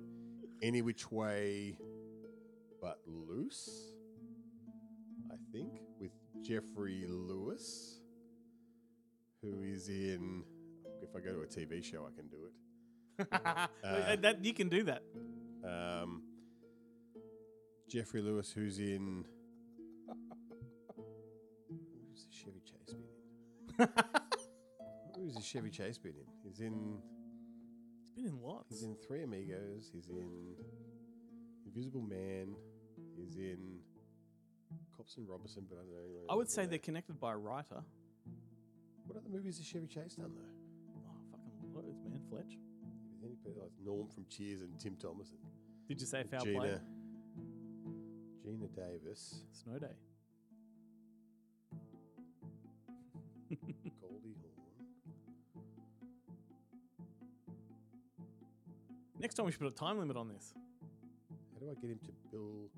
S4: Any Which Way But Loose, I think, with Geoffrey Lewis, who is in. If I go to a TV show, I can do it.
S6: Uh, that you can do that.
S4: Um, Geoffrey Lewis, who's in. Who's the Chevy Chase been in? Who's the Chevy Chase been in? He's in.
S6: It's been in lots.
S4: He's in Three Amigos. He's in Invisible Man. He's in Cops and Robbersons, but I don't know.
S6: I would say they're connected by a writer.
S4: What other movies has Chevy Chase done though?
S6: Oh, fucking loads, man. Fletch.
S4: Any people like Norm from Cheers and Tim Thomas and
S6: Did you say foul
S4: Gina,
S6: play?
S4: Geena Davis,
S6: Snow day. Next time we should put a time limit on this.
S4: How do I get him to Bill?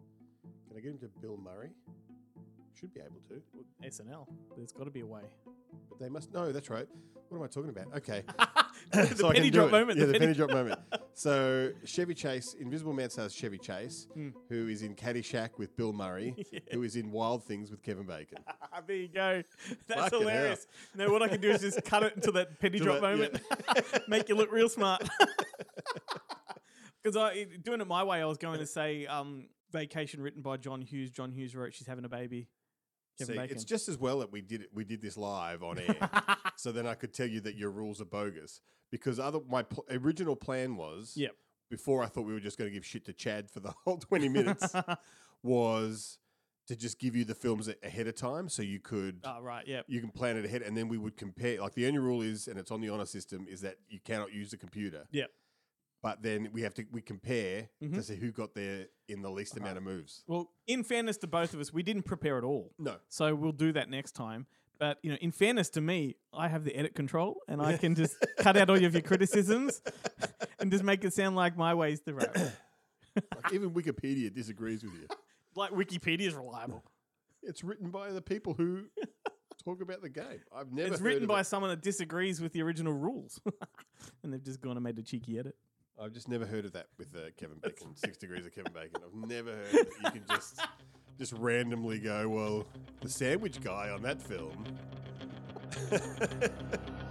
S4: Can I get him to Bill Murray? Should be able to,
S6: SNL. There's got to be a way.
S4: but they must. No, that's right. What am I talking about? Okay,
S6: the
S4: So
S6: penny drop moment.
S4: Yeah,
S6: the penny
S4: drop moment. So Chevy Chase, Invisible Man stars Chevy Chase,
S6: Hmm.
S4: who is in Caddyshack with Bill Murray, who is in Wild Things with Kevin Bacon.
S6: there you go. That's
S4: Fucking
S6: hilarious. No, what I can do is just cut it into that penny drop
S4: that-
S6: moment, make you look real smart. Because I doing it my way, I was going to say um, "Vacation" written by John Hughes. John Hughes wrote "She's Having a Baby." Kevin
S4: See,
S6: Bacon.
S4: it's just as well that we did it. We did this live on air, so then I could tell you that your rules are bogus. Because other my pl- original plan was,
S6: Yep.
S4: before I thought we were just going to give shit to Chad for the whole twenty minutes, was to just give you the films a- ahead of time, so you could
S6: oh right, yeah.
S4: you can plan it ahead, and then we would compare. Like the only rule is, and it's on the honor system, is that you cannot use the computer.
S6: Yep.
S4: But then we have to we compare
S6: Mhm.
S4: to see who got there in the least amount of moves.
S6: Well, in fairness to both of us, we didn't prepare at all.
S4: No,
S6: So we'll do that next time. But you know, in fairness to me, I have the edit control, and I can just cut out all of your criticisms and just make it sound like my way's the right. way.
S4: like even Wikipedia disagrees with you.
S6: Like Wikipedia is reliable.
S4: It's written by the people who talk about the game. I've never.
S6: it's written by
S4: it.
S6: someone that disagrees with the original rules, and they've just gone and made a cheeky edit.
S4: I've just never heard of that with uh, Kevin Bacon. Six degrees of Kevin Bacon. I've never heard that you can just just randomly go. Well, the sandwich guy on that film.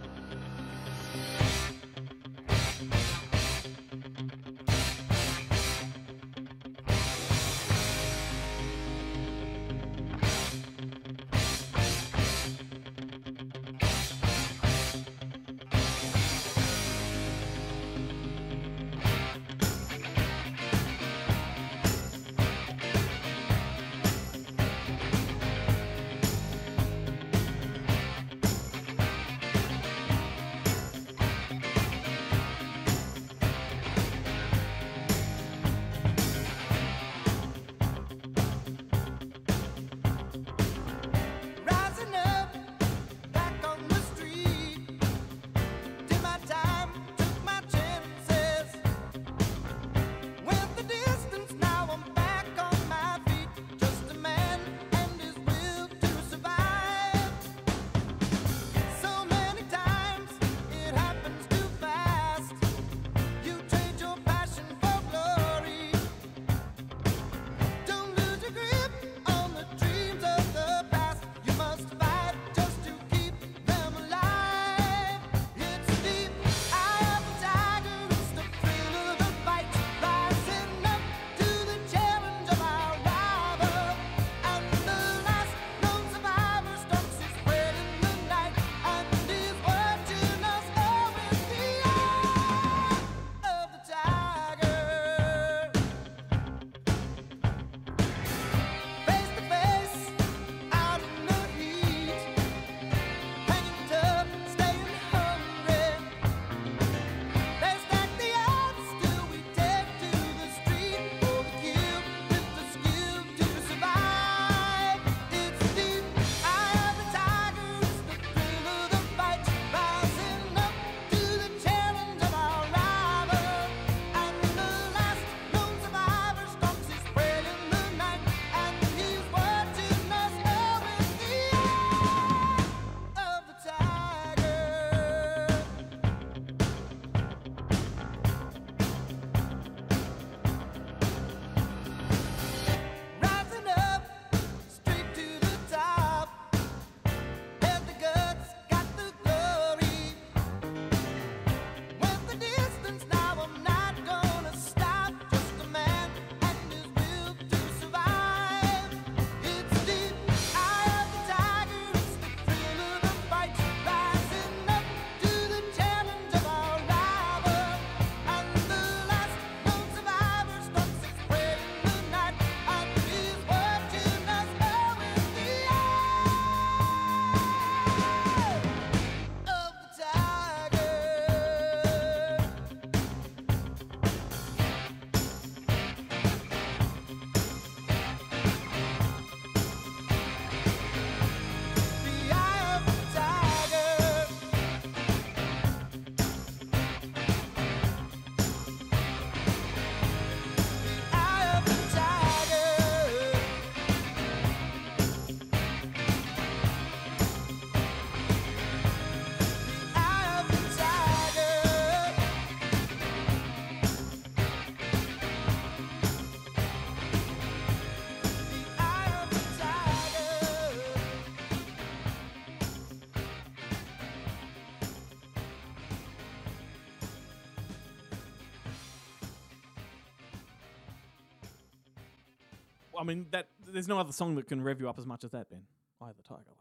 S6: I mean, that there's no other song that can rev you up as much as that, Ben. Eye of the Tiger. Like,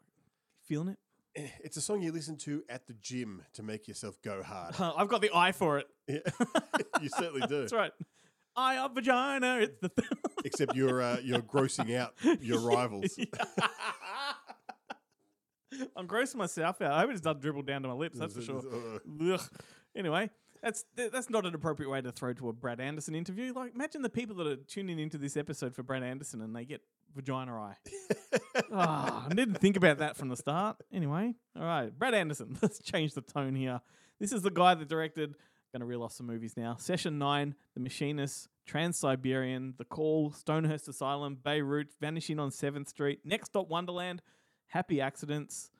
S6: feeling it?
S4: Eh, It's a song you listen to at the gym to make yourself go hard.
S6: I've got the eye for it.
S4: Yeah. you certainly do.
S6: That's right. Eye of vagina. It's the.
S4: Except you're uh, you're grossing out your rivals.
S6: I'm grossing myself out. I hope it doesn't dribble down to my lips. That's for sure. Ugh. Anyway, that's that's not an appropriate way to throw to a Brad Anderson interview. Like, imagine the people that are tuning into this episode for Brad Anderson and they get vagina eye. Ah, I didn't think about that from the start. Anyway, all right, Brad Anderson. Let's change the tone here. This is the guy that directed. Going to reel off some movies now. Session Nine, The Machinist, Trans Siberian, The Call, Stonehurst Asylum, Beirut, Vanishing on Seventh Street, Next Stop Wonderland, Happy Accidents,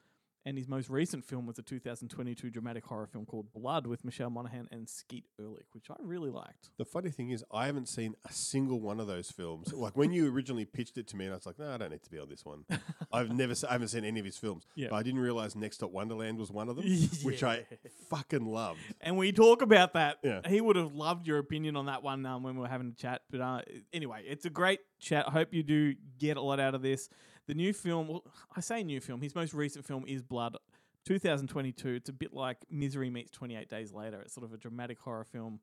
S6: and his most recent film was a 2022 dramatic horror film called Blood with Michelle Monaghan and Skeet Ulrich, which I really liked.
S4: The funny thing is, I haven't seen a single one of those films. Like when you originally pitched it to me, and I was like, "No, I don't need to be on this one." I've never, I haven't seen any of his films.
S6: Yeah.
S4: But I didn't realize Next Stop Wonderland was one of them, which I fucking loved.
S6: And we talk about that.
S4: Yeah.
S6: He would have loved your opinion on that one um, when we were having a chat. But uh, anyway, it's a great chat. I hope you do get a lot out of this. The new film, well, I say new film, his most recent film is Blood, 2022. It's a bit like Misery meets 28 Days Later. It's sort of a dramatic horror film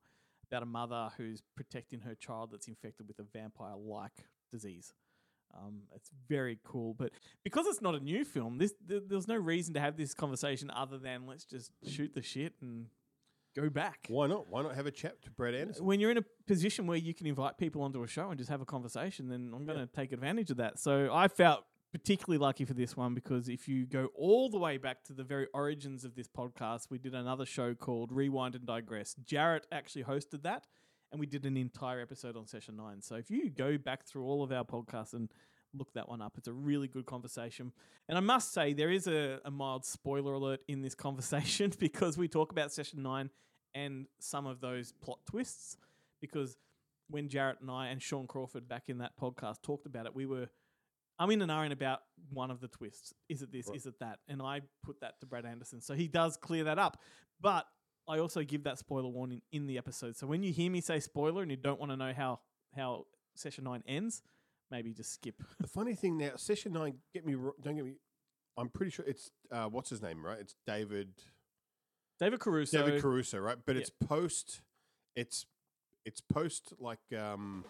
S6: about a mother who's protecting her child that's infected with a vampire like disease. Um, it's very cool, but because it's not a new film, this th- there's no reason to have this conversation other than let's just shoot the shit and go back.
S4: Why not? Why not have a chat to Brad Anderson?
S6: When you're in a position where you can invite people onto a show and just have a conversation, then I'm going to take advantage of that. So I felt particularly lucky for this one because if you go all the way back to the very origins of this podcast, we did another show called Rewind and Digress. Jarrett actually hosted that, and we did an entire episode on session nine. So if you go back through all of our podcasts and look that one up, it's a really good conversation. And I must say, there is a, a mild spoiler alert in this conversation because we talk about session nine and some of those plot twists. Because when Jarrett and I and Sean Crawford back in that podcast talked about it, we were I'm in and ahhing about one of the twists. Is it this?
S4: Right.
S6: Is it that? And I put that to Brad Anderson. So he does clear that up. But I also give that spoiler warning in the episode. So when you hear me say spoiler and you don't want to know how how session nine ends, maybe just skip.
S4: The funny thing now, session nine. Get me don't get me. I'm pretty sure it's uh, what's his name, right? It's David
S6: David Caruso.
S4: David Caruso, right? But
S6: Yeah.
S4: it's post. It's it's post like um.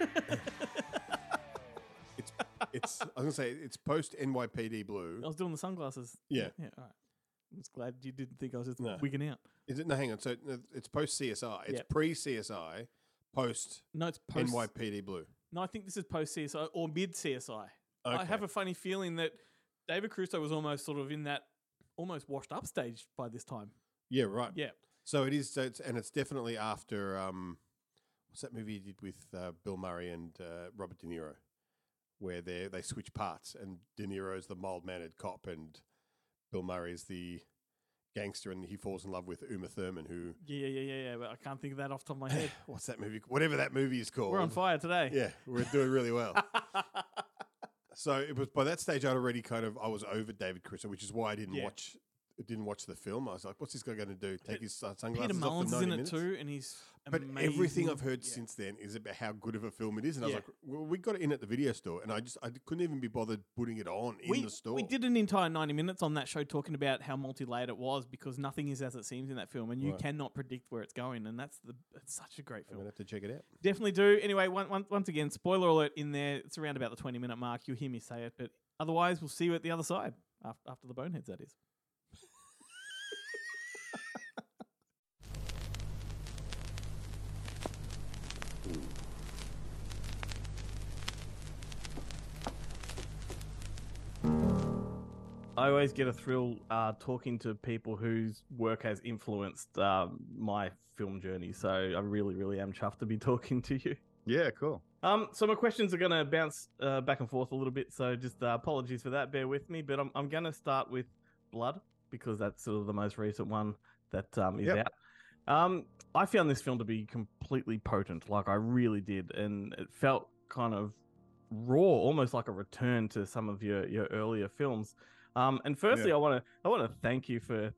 S4: It's it's. I was gonna say it's post NYPD Blue.
S6: I was doing the sunglasses.
S4: Yeah.
S6: Yeah. All right. I was glad you didn't think I was just
S4: No.
S6: wigging out.
S4: Is it? No, hang on. So it's post CSI. It's
S6: Yep.
S4: pre CSI, post
S6: No, it's post.
S4: NYPD Blue.
S6: No, I think this is post CSI or mid CSI. I have a funny feeling that David Caruso was almost sort of in that almost washed up stage by this time.
S4: Yeah, right.
S6: Yeah.
S4: So it is, so it's, and it's definitely after um, what's that movie he did with uh, Bill Murray and uh, Robert De Niro, where they they switch parts, and De Niro's the mild mannered cop, and Bill Murray's the gangster, and he falls in love with Uma Thurman, who
S6: Yeah, yeah, yeah, yeah, yeah. But I can't think of that off the top of my head.
S4: what's that movie? Whatever that movie is called.
S6: We're on fire today.
S4: Yeah, we're doing really well. so it was by that stage I'd already kind of I was over David Caruso, which is why I didn't
S6: Yeah.
S4: watch didn't watch the film. I was like, what's this guy going to do? Take his uh,
S6: Peter
S4: sunglasses off
S6: Mullins
S4: for
S6: is
S4: 90
S6: in it
S4: minutes?
S6: too, and he's
S4: But everything I've heard
S6: Yeah.
S4: since then is about how good of a film it is, and I was like, well, we got it in at the video store, and I just I couldn't even be bothered putting it on in
S6: we,
S4: the store.
S6: we did an entire 90 minutes on that show talking about how multi-layered it was because nothing is as it seems in that film and you cannot predict where it's going and that's the it's such a great
S4: I'm
S6: film
S4: gonna have to check it out.
S6: definitely do anyway one, one, once again spoiler alert in there it's around about the 20 minute mark you'll hear me say it but otherwise we'll see you at the other side after, after the boneheads that is I always get a thrill uh, talking to people whose work has influenced um, my film journey. So I really, really am chuffed to be talking to you.
S9: Yeah, cool.
S6: Um, so my questions are going to bounce uh, back and forth a little bit. So just uh, apologies for that. Bear with me. But I'm, I'm going to start with Blood because that's sort of the most recent one that um, is
S9: Yep.
S6: out. Um, I found this film to be completely potent. Like I really did, and it felt kind of raw, almost like a return to some of your your earlier films. Um, and firstly, I want to I want to thank you for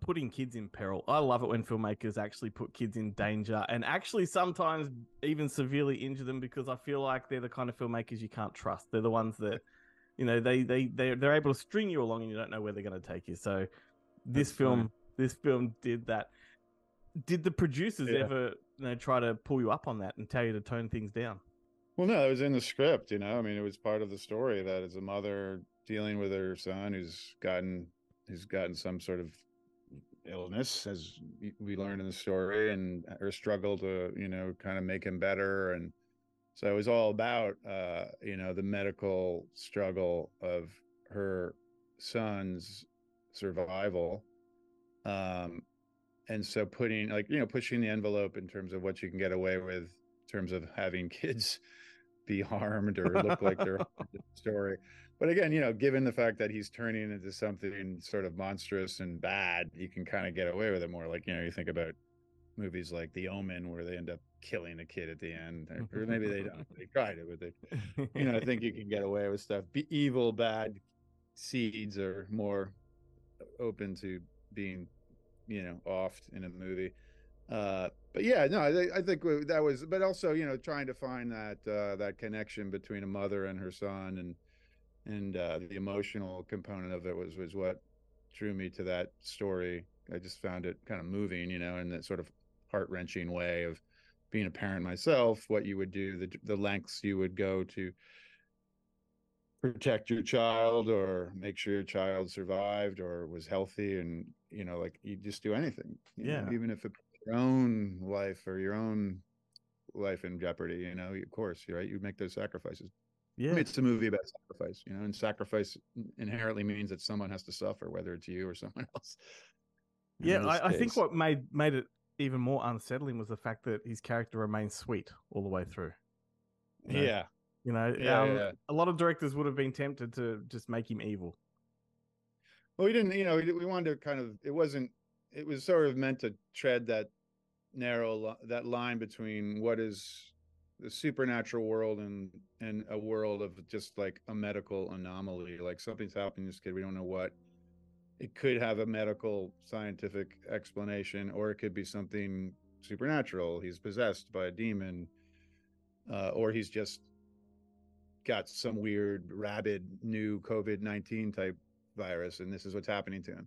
S6: putting kids in peril. I love it when filmmakers actually put kids in danger and actually sometimes even severely injure them because I feel like they're the kind of filmmakers you can't trust. They're the ones that, you know, they they they they're able to string you along and you don't know where they're going to take you. So this
S9: That's
S6: film
S9: funny.
S6: this film did that. Did the producers
S9: Yeah.
S6: ever you know try to pull you up on that and tell you to tone things down?
S9: Well, no, it was in the script. You know, I mean, it was part of the story that as a mother dealing with her son who's gotten who's gotten some sort of illness, as we learned in the story, and her struggle to you know kind of make him better, and so it was all about uh, you know the medical struggle of her son's survival. Um, and so putting like you know pushing the envelope in terms of what you can get away with in terms of having kids be harmed or look like they're harmed in the story but again you know given the fact that he's turning into something sort of monstrous and bad you can kind of get away with it more like you know you think about movies like the omen where they end up killing a kid at the end or maybe they don't they tried it but they you know i think you can get away with stuff. Be evil bad seeds are more open to being you know offed in a movie. Uh but yeah no i, I think that was but also you know trying to find that uh that connection between a mother and her son and and uh the emotional component of it was was what drew me to that story. I just found it kind of moving you know in that sort of heart-wrenching way of being a parent myself what you would do the the lengths you would go to protect your child or make sure your child survived or was healthy and you know like you just do anything you know,
S6: Yeah.
S9: even if it puts your own life or your own life in jeopardy you know of course right? You make those sacrifices
S6: yeah.
S9: I mean, it's a movie about sacrifice you know and sacrifice inherently means that someone has to suffer whether it's you or someone else
S6: Yeah, I, I think what made made it even more unsettling was the fact that his character remains sweet all the way through. you know?
S9: yeah
S6: You know,
S9: Yeah,
S6: um,
S9: yeah.
S6: a lot of directors would have been tempted to just make him evil.
S9: Well, we didn't, you know, we we wanted to kind of, it wasn't, it was sort of meant to tread that narrow, that line between what is the supernatural world and and a world of just like a medical anomaly, like something's happening to this kid, we don't know what. It could have a medical scientific explanation, or it could be something supernatural. He's possessed by a demon, uh, or he's just got some weird rabid new COVID nineteen type virus and this is what's happening to him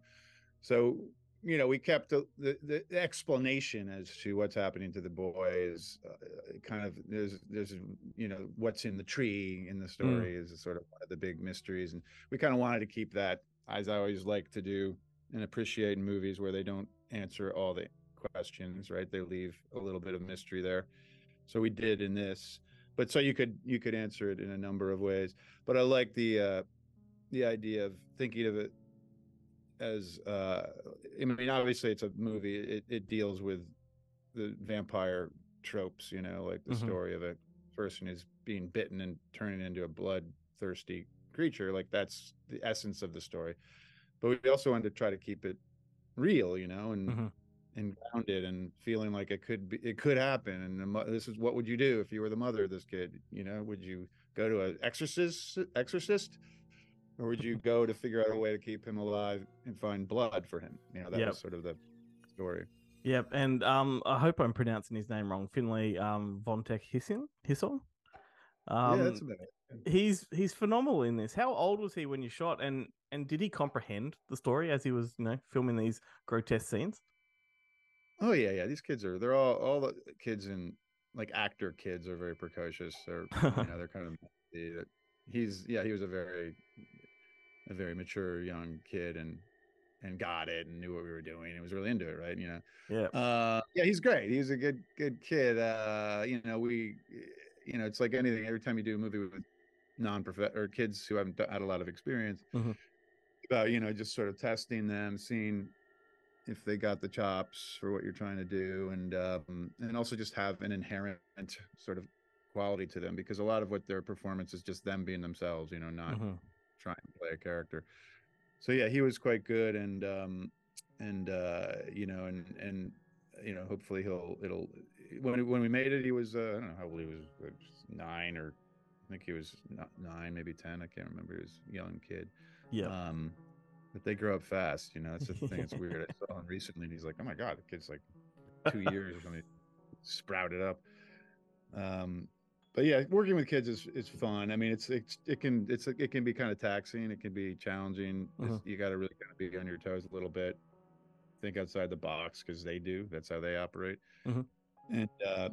S9: so you know we kept the, the, the explanation as to what's happening to the boys. uh, kind of there's there's you know what's in the tree in the story is sort of one of the big mysteries and we kind of wanted to keep that as i always like to do and appreciate in movies where they don't answer all the questions right they leave a little bit of mystery there so we did in this but so you could you could answer it in a number of ways but i like the uh the idea of thinking of it as uh i mean obviously it's a movie it, it deals with the vampire tropes you know like the
S6: Mhm.
S9: story of a person who's being bitten and turning into a bloodthirsty creature like that's the essence of the story but we also wanted to try to keep it real you know and
S6: Mhm.
S9: and grounded and feeling like it could be it could happen and mo- this is what would you do if you were the mother of this kid you know would you go to an exorcist exorcist or would you go to figure out a way to keep him alive and find blood for him you know that
S6: Yep.
S9: was sort of the story
S6: Yep, and um, I hope I'm pronouncing his name wrong. Finley um, Vontek Hissin, Hissel. Um,
S9: yeah that's about it
S6: he's he's phenomenal in this. How old was he when you shot, and and did he comprehend the story as he was, you know, filming these grotesque scenes?
S9: oh yeah yeah these kids are they're all all the kids in like actor kids are very precocious or you know they're kind of he's yeah he was a very a very mature young kid and and got it and knew what we were doing and was really into it right you know
S6: Yeah,
S9: Uh, yeah, he's great. He's a good, good kid. Uh, you know, we, you know, it's like anything. Every time you do a movie with non-prof or kids who haven't had a lot of experience,
S6: Mhm.
S9: about you know just sort of testing them, seeing if they got the chops for what you're trying to do, and um, and also just have an inherent sort of quality to them because a lot of what their performance is just them being themselves. You know, not
S6: Mhm.
S9: Trying to play a character. So yeah, he was quite good, and um, and uh, you know, and and you know, hopefully he'll it'll when when we made it, he was uh, I don't know how old he was, nine or I think he was not nine, maybe ten. I can't remember. He was a young kid.
S6: yeah,
S9: Um, but they grow up fast. You know, that's the thing. It's weird. I saw him recently, and he's like, "Oh my god, the kid's like two years or something, sprouted up." Um, but yeah, working with kids is is fun. I mean, it's it's it can it's it can be kind of taxing. It can be challenging.
S10: Mhm.
S9: You got to really kind of be on your toes a little bit. Think outside the box because they do. That's how they operate.
S10: Mhm.
S9: And uh,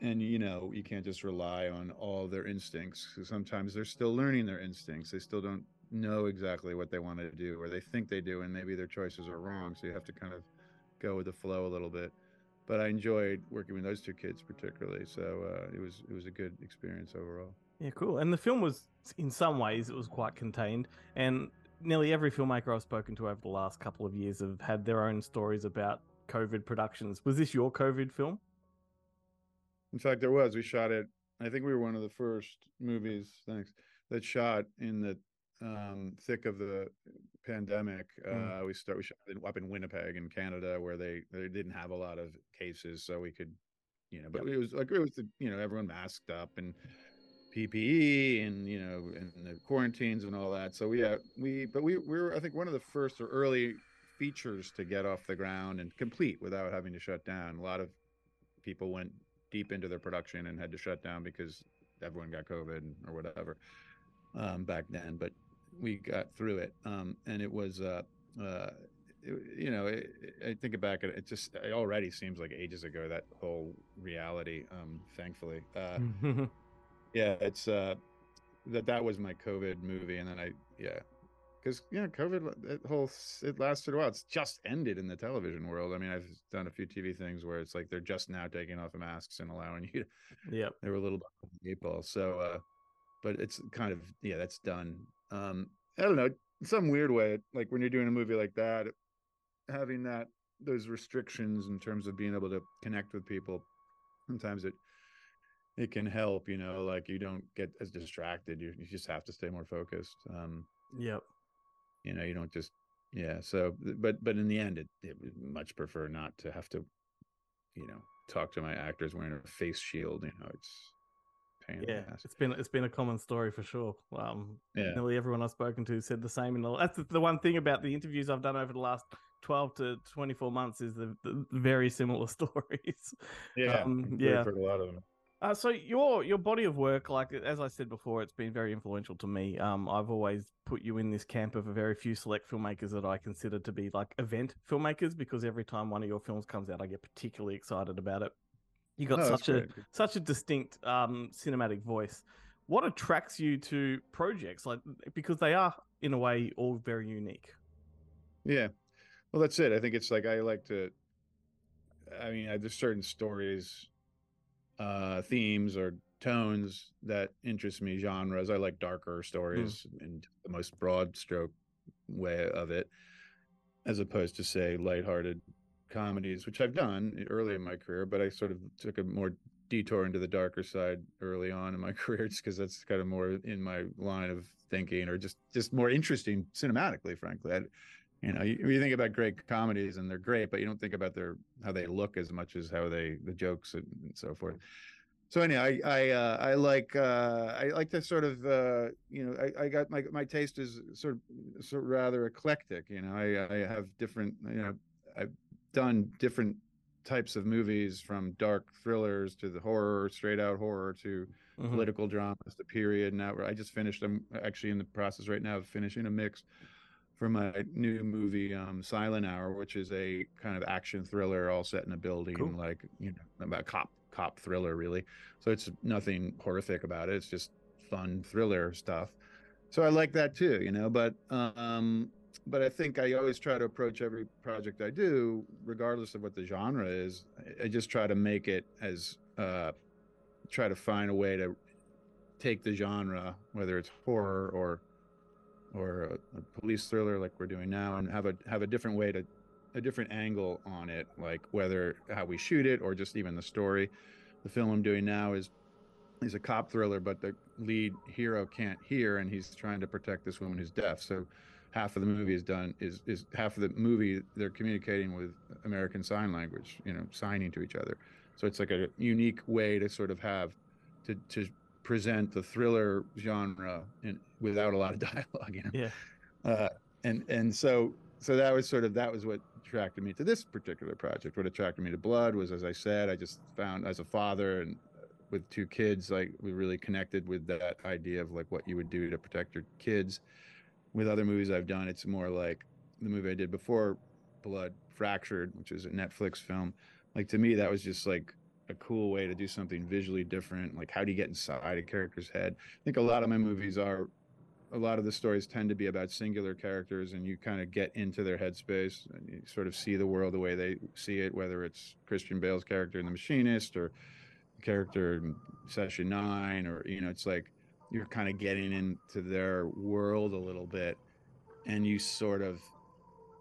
S9: and you know you can't just rely on all their instincts. 'cause sometimes they're still learning their instincts. They still don't know exactly what they want to do, or they think they do, and maybe their choices are wrong. So you have to kind of go with the flow a little bit but I enjoyed working with those two kids particularly. So uh, it was it was a good experience overall.
S6: Yeah, cool. And the film was, in some ways, it was quite contained. And nearly every filmmaker I've spoken to over the last couple of years have had their own stories about COVID productions. Was this your COVID film?
S9: In fact, there was we shot it. I think we were one of the first movies. Thanks that shot in the um, thick of the pandemic.
S6: Mm.
S9: Uh, we start we shot up in Winnipeg in Canada where they they didn't have a lot of cases, so we could you know. But it was like it was the, you know everyone masked up and PPE and you know and the quarantines and all that. So we uh, we but we we were I think one of the first or early features to get off the ground and complete without having to shut down. A lot of people went deep into their production and had to shut down because everyone got COVID or whatever um, back then. But we got through it, um, and it was. Uh, uh, it, you know, it, I think back at it, it just it already seems like ages ago that whole reality. Um, thankfully, uh, yeah, it's uh that that was my COVID movie, and then I yeah, because you know COVID that whole it lasted a while. It's just ended in the television world. I mean, I've done a few TV things where it's like they're just now taking off the masks and allowing you. to
S6: yep.
S9: They were a little behind the eight ball, so uh, but it's kind of yeah, that's done. Um, I don't know, in some weird way, like when you're doing a movie like that, having that those restrictions in terms of being able to connect with people, sometimes it it can help you know like you don't get as distracted you, you just have to stay more focused um
S6: Yep.
S9: you know you don't just yeah so but but in the end it, it would much prefer not to have to you know talk to my actors wearing a face shield you know it's pain in the
S6: Yeah, it's been it's been a common story for sure. Um,
S9: Yeah.
S6: nearly everyone I've spoken to said the same. And that's the- the one thing about the interviews I've done over the last twelve to twenty four months is the, the very similar stories.
S9: yeah
S6: um, yeah.
S9: a lot of them
S6: Uh, so your your body of work, like as I said before, it's been very influential to me. Um, I've always put you in this camp of a very few select filmmakers that I consider to be like event filmmakers because every time one of your films comes out, I get particularly excited about it. You got
S9: Oh, that's
S6: such a
S9: great.
S6: such a distinct um, cinematic voice. What attracts you to projects like because they are in a way all very unique.
S9: Yeah. Well, that's it. I think it's like I like to. I mean, I, there's certain stories, uh, themes or tones that interest me. Genres. I like darker stories in the most broad stroke way of it, as opposed to say lighthearted comedies, which I've done early in my career. But I sort of took a more detour into the darker side early on in my career, just because that's kind of more in my line of thinking, or just just more interesting cinematically, frankly. I, you know, you, you think about great comedies and they're great, but you don't think about their how they look as much as how they the jokes and, and so forth. So anyway, I I uh, I like uh, I like to sort of uh, you know I, I got my my taste is sort of sort of rather eclectic. You know, I I have different you know I've done different types of movies from dark thrillers to the horror, straight out horror to
S6: Mhm.
S9: political dramas, the period. Now I just finished. I'm actually in the process right now of finishing a mix for my new movie, um, Silent Hour, which is a kind of action thriller, all set in a building,
S6: Cool.
S9: like you know, about cop cop thriller, really. So it's nothing horrific about it. It's just fun thriller stuff. So I like that too, you know. But um, but I think I always try to approach every project I do, regardless of what the genre is. I- just try to make it as uh, try to find a way to take the genre, whether it's horror or or a, a police thriller like we're doing now, and have a have a different way to a different angle on it, like whether how we shoot it or just even the story. The film I'm doing now is is a cop thriller, but the lead hero can't hear, and he's trying to protect this woman who's deaf. So half of the movie is done is is half of the movie they're communicating with American Sign Language, you know, signing to each other. So it's like a unique way to sort of have to to present the thriller genre in, without a lot of dialogue. You know,
S6: Yeah.
S9: uh, and and so so that was sort of that was what attracted me to this particular project. What attracted me to Blood was, as I said, I just found as a father and with two kids, like we really connected with that idea of like what you would do to protect your kids. With other movies I've done, it's more like the movie I did before Blood, Fractured, which is a Netflix film. Like to me, that was just like a cool way to do something visually different. Like how do you get inside a character's head? I think a lot of my movies are a lot of the stories tend to be about singular characters and you kind of get into their headspace and you sort of see the world the way they see it whether it's christian bale's character in the machinist or the character in session nine or you know it's like you're kind of getting into their world a little bit and you sort of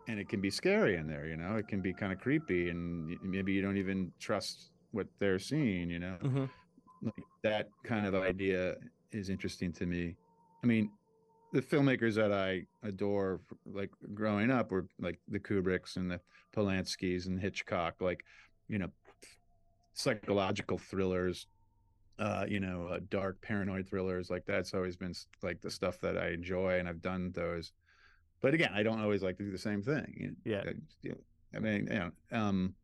S9: and it can be scary in there you know it can be kind of creepy and maybe you don't even trust what they're seeing you know
S6: Mm-hmm.
S9: like that kind of idea is interesting to me. I mean, the filmmakers that I adore, like growing up, were like the Kubricks and the Polanskis and Hitchcock, like you know, psychological thrillers, uh, you know, uh, dark paranoid thrillers. Like that's always been like the stuff that I enjoy, and I've done those. But again, I don't always like to do the same thing. you know,
S6: Yeah.
S9: I, you know, I mean, you know, um,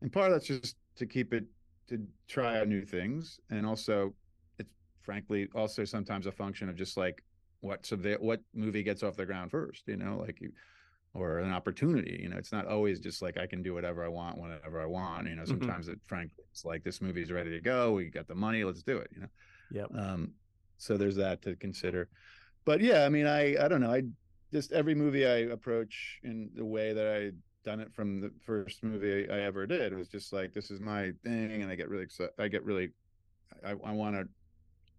S9: and part of that's just to keep it to try out new things, and also it's frankly also sometimes a function of just like what so what movie gets off the ground first, you know, like you or an opportunity. You know, it's not always just like I can do whatever I want whenever I want. You know, sometimes it frankly it's like this movie's ready to go. We got the money, let's do it. You know.
S6: Yep.
S9: Um, so there's that to consider. But yeah, I mean, I I don't know. I just every movie I approach in the way that I done it from the first movie I ever did it was just like this is my thing, and I get really excited. I get really, I, I want to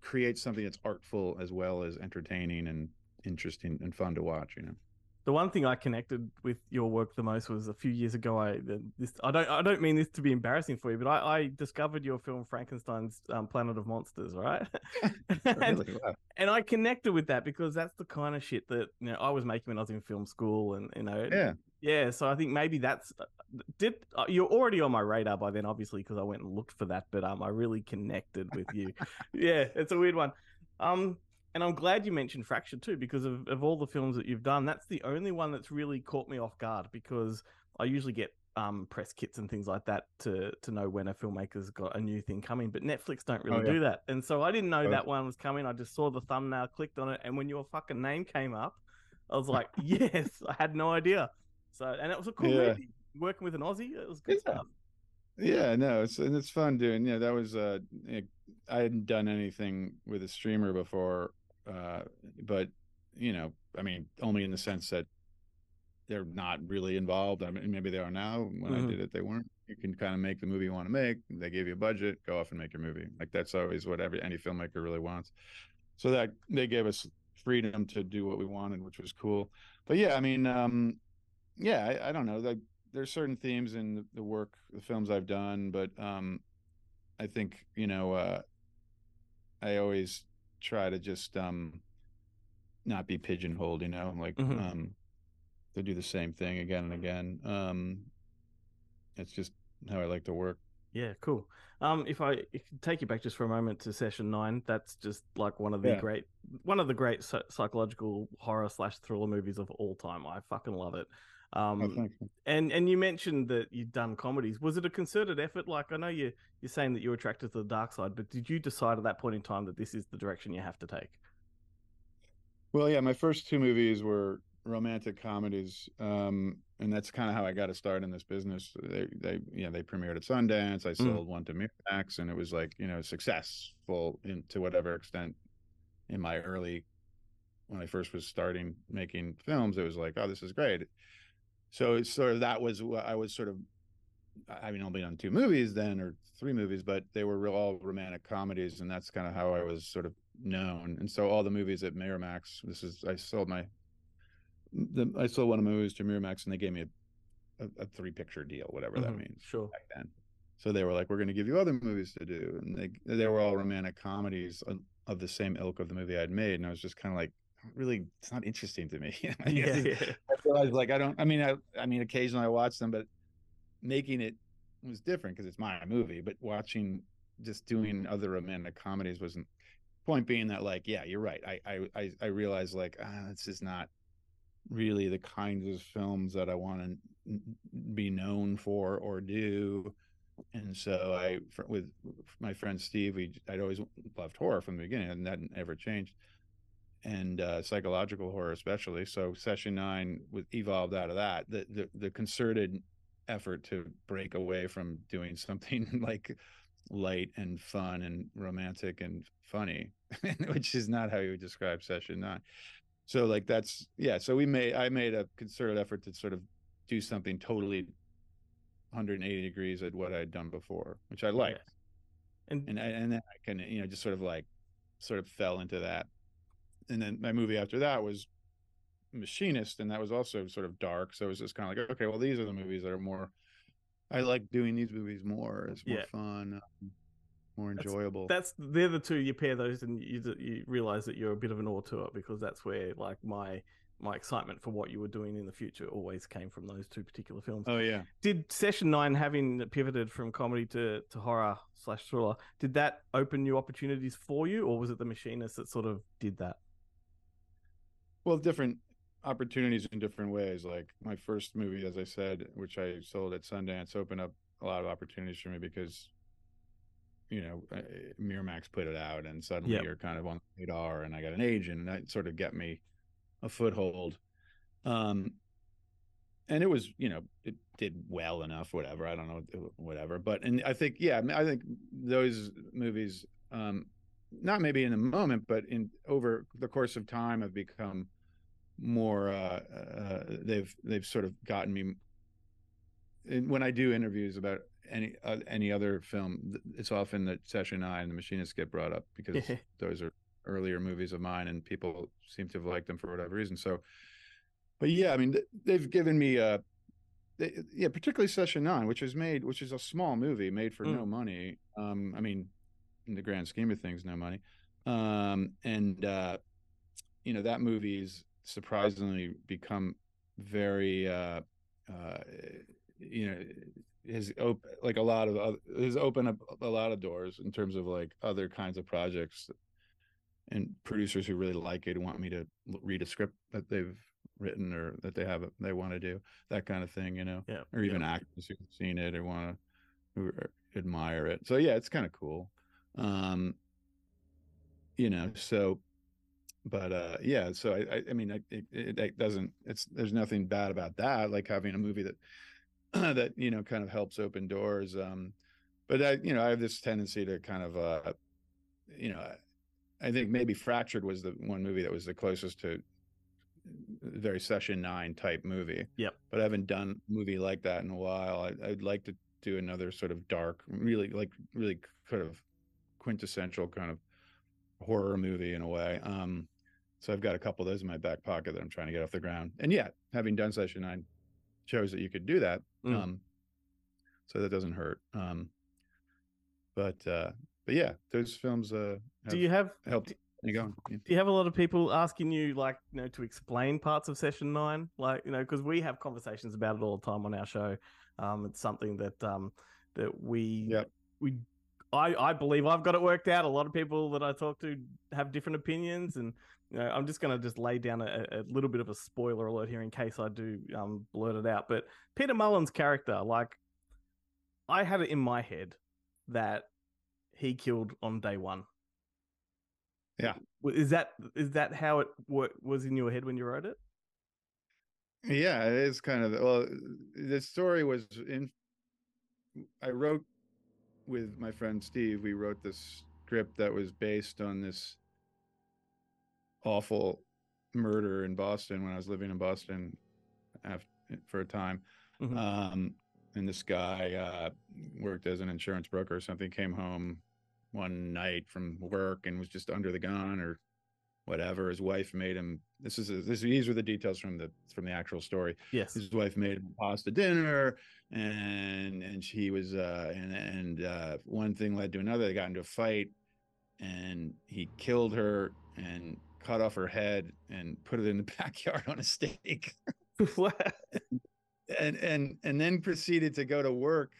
S9: create something that's artful as well as entertaining and interesting and fun to watch. You know.
S6: The one thing I connected with your work the most was a few years ago. I this I don't I don't mean this to be embarrassing for you, but I, I discovered your film Frankenstein's um, Planet of Monsters, right? and,
S9: Really? Wow.
S6: and I connected with that because that's the kind of shit that you know I was making when I was in film school, and you know
S9: Yeah.
S6: yeah. So I think maybe that's uh, did uh, you're already on my radar by then, obviously, because I went and looked for that. But um, I really connected with you. yeah, it's a weird one. Um, and I'm glad you mentioned Fracture too, because of, of all the films that you've done, that's the only one that's really caught me off guard because I usually get um press kits and things like that to to know when a filmmaker's got a new thing coming, but Netflix don't really
S9: Oh, yeah.
S6: do that. And so I didn't know
S9: Oh.
S6: that one was coming. I just saw the thumbnail, clicked on it, and when your fucking name came up, I was like, yes, I had no idea. So and it was a cool
S9: Yeah.
S6: movie. Working with an Aussie, it was good
S9: Yeah.
S6: stuff.
S9: Yeah, no, it's and it's fun doing. Yeah, that was uh, eh, I hadn't done anything with a streamer before, uh, but you know, I mean, only in the sense that they're not really involved. I mean, maybe they are now. When
S6: Mhm.
S9: I did it, they weren't. You can kind of make the movie you want to make. They gave you a budget, go off and make your movie. Like that's always what every any filmmaker really wants. So that they gave us freedom to do what we wanted, which was cool. But yeah, I mean, um, yeah, I, I don't know. Like there's certain themes in the, the work, the films I've done, but um, I think you know, uh, I always try to just um, not be pigeonholed. You know, like
S6: Mhm.
S9: um, to do the same thing again and again. Um, it's just how I like to work.
S6: Yeah, cool. Um, if I take you back just for a moment to session nine, that's just like one of the
S9: Yeah.
S6: great, one of the great psychological horror slash thriller movies of all time. I fucking love it. Um,
S9: oh,
S6: and and you mentioned that you'd done comedies. Was it a concerted effort? Like I know you you're saying that you're attracted to the dark side, but did you decide at that point in time that this is the direction you have to take?
S9: Well, yeah, my first two movies were romantic comedies, um, and that's kind of how I got to start in this business. They, they, you know, they premiered at Sundance. I sold one to Miramax, and it was like, you know, successful in, to whatever extent. In my early, when I first was starting making films, it was like, oh, this is great. So it's sort of that was what I was sort of. I mean, only on two movies then, or three movies, but they were real, all romantic comedies, and that's kind of how I was sort of known. And so all the movies at Miramax, this is I sold my the I sold one of my movies to Miramax and they gave me a, a, a three picture deal, whatever that
S6: Mhm,
S9: means
S6: Sure.
S9: back then. So they were like, "We're going to give you other movies to do," and they they were all romantic comedies of, of the same ilk of the movie I'd made, and I was just kind of like, "Really, it's not interesting to me." I
S6: Yeah, yeah.
S9: I realized like I don't. I mean, I I mean, occasionally I watch them, but making it was different because it's my movie. But watching, just doing other romantic comedies wasn't. Point being that like, yeah, you're right. I I I, I realized like, ah, this is not really the kinds of films that I want to be known for or do. And so I, with my friend Steve, we I'd always loved horror from the beginning, and that never changed. And uh, psychological horror, especially. So Session Nine was evolved out of that. The the, the concerted effort to break away from doing something like light and fun and romantic and funny, which is not how you would describe Session Nine. So like that's yeah. So we made I made a concerted effort to sort of do something totally 180 degrees at what I'd done before, which I liked.
S6: And
S9: And I, and then I can you know just sort of like sort of fell into that. And then my movie after that was Machinist, and that was also sort of dark. So it was just kind of like okay, well these are the movies that are more. I like doing these movies more. It's more
S6: Yeah.
S9: fun, um, more
S6: That's-
S9: enjoyable.
S6: that's they're the two you pair those and you you realize that you're a bit of an auteur because that's where like my my excitement for what you were doing in the future always came from those two particular films.
S9: oh yeah.
S6: Did Session Nine, having pivoted from comedy to, to horror slash thriller, did that open new opportunities for you, or was it the Machinist that sort of did that?
S9: Well, different opportunities in different ways. Like my first movie, as I said, which I sold at Sundance, opened up a lot of opportunities for me because, you know, uh, Miramax put it out, and suddenly
S6: Yep.
S9: you're kind of on the radar, and I got an agent, and that sort of get me a foothold. Um, and it was, you know, it did well enough, whatever. I don't know, whatever. But and I think, yeah, I I think those movies, um, not maybe in the moment, but in over the course of time, have become more uh, uh they've they've sort of gotten me and when i do interviews about any uh, any other film it's often that session nine and the machinists get brought up because those are earlier movies of mine and people seem to have liked them for whatever reason so but yeah i mean they've given me uh they, yeah particularly session nine which is made which is a small movie made for
S6: Mm.
S9: no money um i mean in the grand scheme of things no money um and uh you know that movie's surprisingly become very uh uh you know has op- like a lot of other, has opened up a lot of doors in terms of like other kinds of projects and producers who really like it want me to read a script that they've written or that they have they want to do that kind of thing you know
S6: Yeah.
S9: or even actors who've seen it or want to who admire it so yeah it's kind of cool um you know so but uh yeah so i i, I mean I, it, it, doesn't it's there's nothing bad about that like having a movie that that you know kind of helps open doors um but i you know i have this tendency to kind of uh you know i think maybe fractured was the one movie that was the closest to very session nine type movie
S6: Yep.
S9: but i haven't done a movie like that in a while I, i'd like to do another sort of dark really like really kind of quintessential kind of horror movie in a way um so i've got a couple of those in my back pocket that i'm trying to get off the ground and yet having done session nine shows that you could do that
S6: Mm.
S9: um so that doesn't hurt um but uh but yeah those films uh have
S6: Do you have
S9: helped me going yeah.
S6: do you have a lot of people asking you like you know to explain parts of Session Nine, like you know because we have conversations about it all the time on our show. Um, it's something that um that we
S9: Yep.
S6: we I, I believe I've got it worked out. A lot of people that I talk to have different opinions, and you know, I'm just going to just lay down a, a little bit of a spoiler alert here in case I do um, blurt it out. But Peter Mullan's character, like, I had it in my head that he killed on day one.
S9: Yeah.
S6: Is that is that how it wa- was in your head when you wrote it?
S9: Yeah, it is kind of well. The story was in. I wrote with my friend Steve. We wrote this script that was based on this awful murder in Boston when I was living in Boston after, for a time.
S6: Mhm.
S9: Um, and this guy uh, worked as an insurance broker or something. Came home one night from work and was just under the gun or whatever. His wife made him. This is this. These were the details from the from the actual story.
S6: Yes.
S9: His wife made him pasta dinner, and and she was uh, and and uh, one thing led to another. They got into a fight, and he killed her and cut off her head and put it in the backyard on a stake. and and and then proceeded to go to work,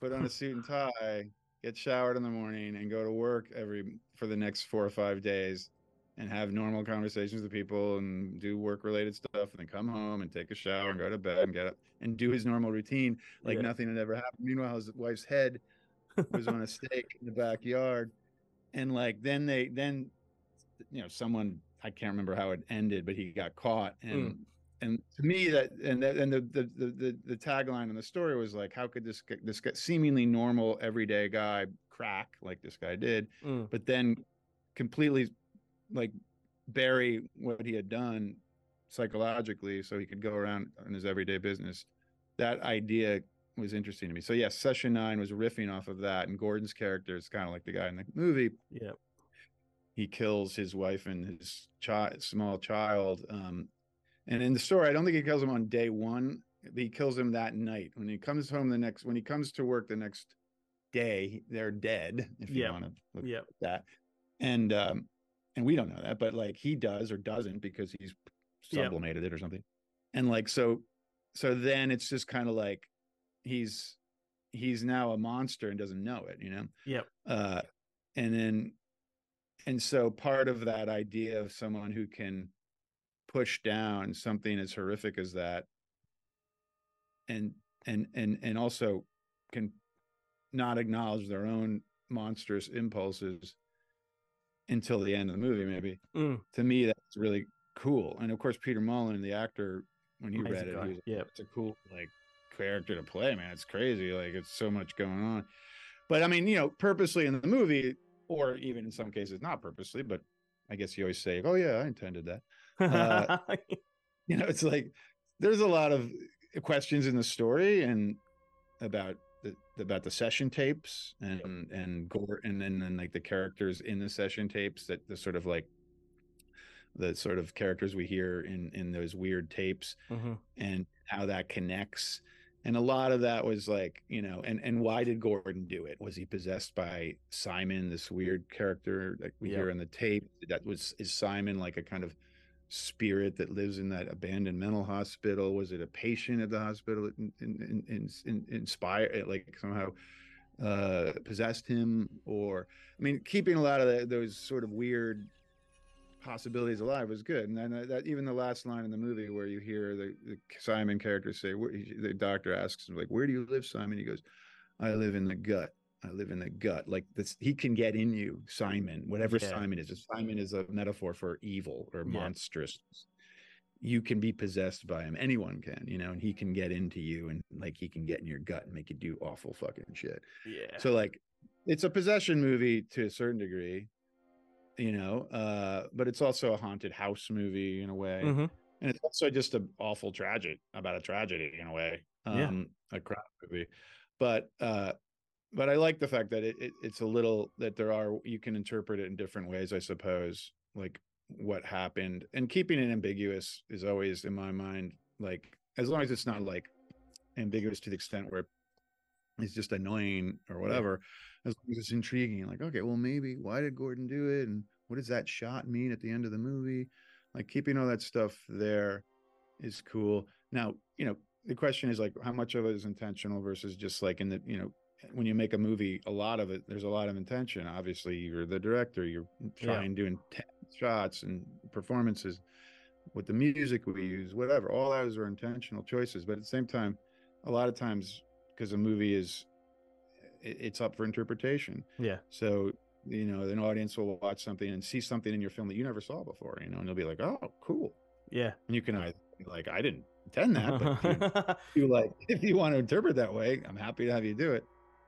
S9: put on a suit and tie, get showered in the morning, and go to work every for the next four or five days, and have normal conversations with people and do work related stuff and then come home and take a shower and go to bed and get up and do his normal routine like
S10: Yeah.
S9: nothing had ever happened. Meanwhile, his wife's head was on a stake in the backyard. And like then they then you know someone I can't remember how it ended, but he got caught. And and to me that and that, and the, the the the the tagline in the story was like how could this this seemingly normal everyday guy crack like this guy did?
S10: Mm.
S9: but then completely like bury what he had done psychologically so he could go around in his everyday business. That idea was interesting to me. So yes session nine was riffing off of that and gordon's character is kind of like the guy in the movie.
S10: Yeah.
S9: He kills his wife and his child small child um and in the story i don't think he kills him on day one he kills him that night when he comes home the next when he comes to work the next day they're dead if you want to look
S10: Yeah.
S9: at that and um and we don't know that but like he does or doesn't because he's
S10: Yep.
S9: sublimated it or something and like so so then it's just kind of like he's he's now a monster and doesn't know it you know
S10: Yep.
S9: uh and then and so part of that idea of someone who can push down something as horrific as that and and and and also can not acknowledge their own monstrous impulses until the end of the movie maybe
S10: Mm.
S9: to me that's really cool and of course peter mullan the actor when he
S10: Amazing
S9: read it
S10: guy.
S9: he was
S10: Yep.
S9: it's a cool like character to play man it's crazy like it's so much going on but i mean you know purposely in the movie or even in some cases not purposely but i guess you always say oh yeah i intended that. Uh, you know it's like there's a lot of questions in the story and about the about the session tapes and and gore and then and like the characters in the session tapes that the sort of like the sort of characters we hear in in those weird tapes
S10: Mhm.
S9: and how that connects and a lot of that was like you know and and why did gordon do it? Was he possessed by simon this weird character that we hear
S10: Yep.
S9: on the tape? That was is simon like a kind of spirit that lives in that abandoned mental hospital? Was it a patient at the hospital in, in, in, in, inspire like somehow uh possessed him? Or i mean keeping a lot of the, those sort of weird possibilities alive was good. And then uh, that even the last line in the movie where you hear the, the simon character say the doctor asks him like where do you live simon? He goes i live in the gut. I live in the gut. Like this he can get in you simon whatever
S10: Yeah.
S9: simon is. Simon is a metaphor for evil or
S10: Yeah.
S9: monstrous. You can be possessed by him. Anyone can you know and he can get into you and like he can get in your gut and make you do awful fucking shit.
S10: Yeah.
S9: so like it's a possession movie to a certain degree you know uh but it's also a haunted house movie in a way
S10: Mhm.
S9: and it's also just an awful tragic about a tragedy in a way
S10: Yeah.
S9: um a crap movie but uh but i like the fact that it, it it's a little that there are you can interpret it in different ways i suppose like what happened and keeping it ambiguous is always in my mind like as long as it's not like ambiguous to the extent where it's just annoying or whatever as long as it's intriguing like okay well maybe why did gordon do it? And what does that shot mean at the end of the movie? Like keeping all that stuff there is cool. Now you know the question is like how much of it is intentional versus just like in the you know when you make a movie a lot of it there's a lot of intention. Obviously you're the director you're
S10: Yeah.
S9: trying doing 10 shots and performances with the music we use whatever. All those are intentional choices but at the same time a lot of times because a movie is it's up for interpretation
S10: Yeah.
S9: so you know an audience will watch something and see something in your film that you never saw before you know and they'll be like oh cool
S10: Yeah.
S9: and you can either be like i didn't intend that but you, you like if you want to interpret that way i'm happy to have you do it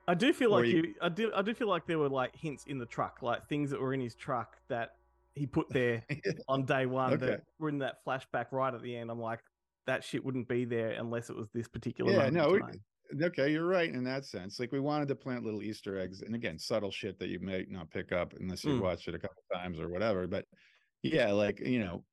S10: I do feel
S9: Or
S10: like
S9: you-
S10: you, I do. I do feel like there were like hints in the truck, like things that were in his truck that he put there on day one
S9: Okay.
S10: that were in that flashback right at the end. I'm like, that shit wouldn't be there unless it was this particular.
S9: Yeah, no,
S10: in
S9: we-
S10: time.
S9: Okay you're right in that sense like we wanted to plant little easter eggs and again subtle shit that you might not pick up unless you
S10: Mm.
S9: watched it a couple times or whatever but yeah like you know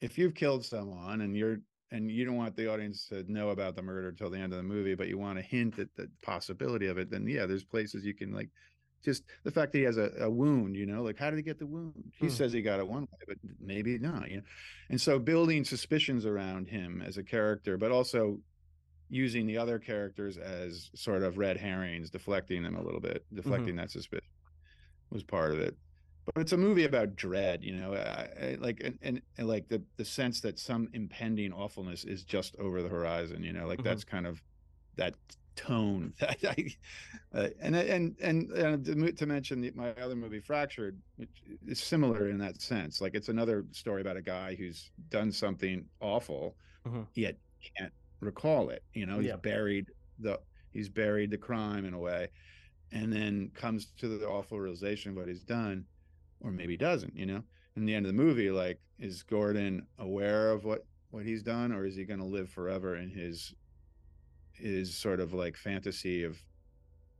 S9: if you've killed someone and you're and you don't want the audience to know about the murder till the end of the movie but you want to hint at the possibility of it then yeah there's places you can like just the fact that he has a, a wound you know like how did he get the wound he
S10: Mm.
S9: says he got it one way but maybe not you know and so building suspicions around him as a character but also using the other characters as sort of red herrings deflecting them a little bit deflecting that suspicion was part of it but it's a movie about dread, you know, I, I, like and, and, and like the the sense that some impending awfulness is just over the horizon, you know, like
S10: Mhm.
S9: that's kind of that tone. that I, uh, and and and and to, to mention the, my other movie, Fractured, which is similar in that sense. Like it's another story about a guy who's done something awful,
S10: Mhm.
S9: yet can't recall it. You know, he's
S10: Yeah.
S9: buried the he's buried the crime in a way, and then comes to the awful realization of what he's done, or maybe doesn't. You know, in the end of the movie, like is Gordon aware of what what he's done, or is he going to live forever in his his sort of like fantasy of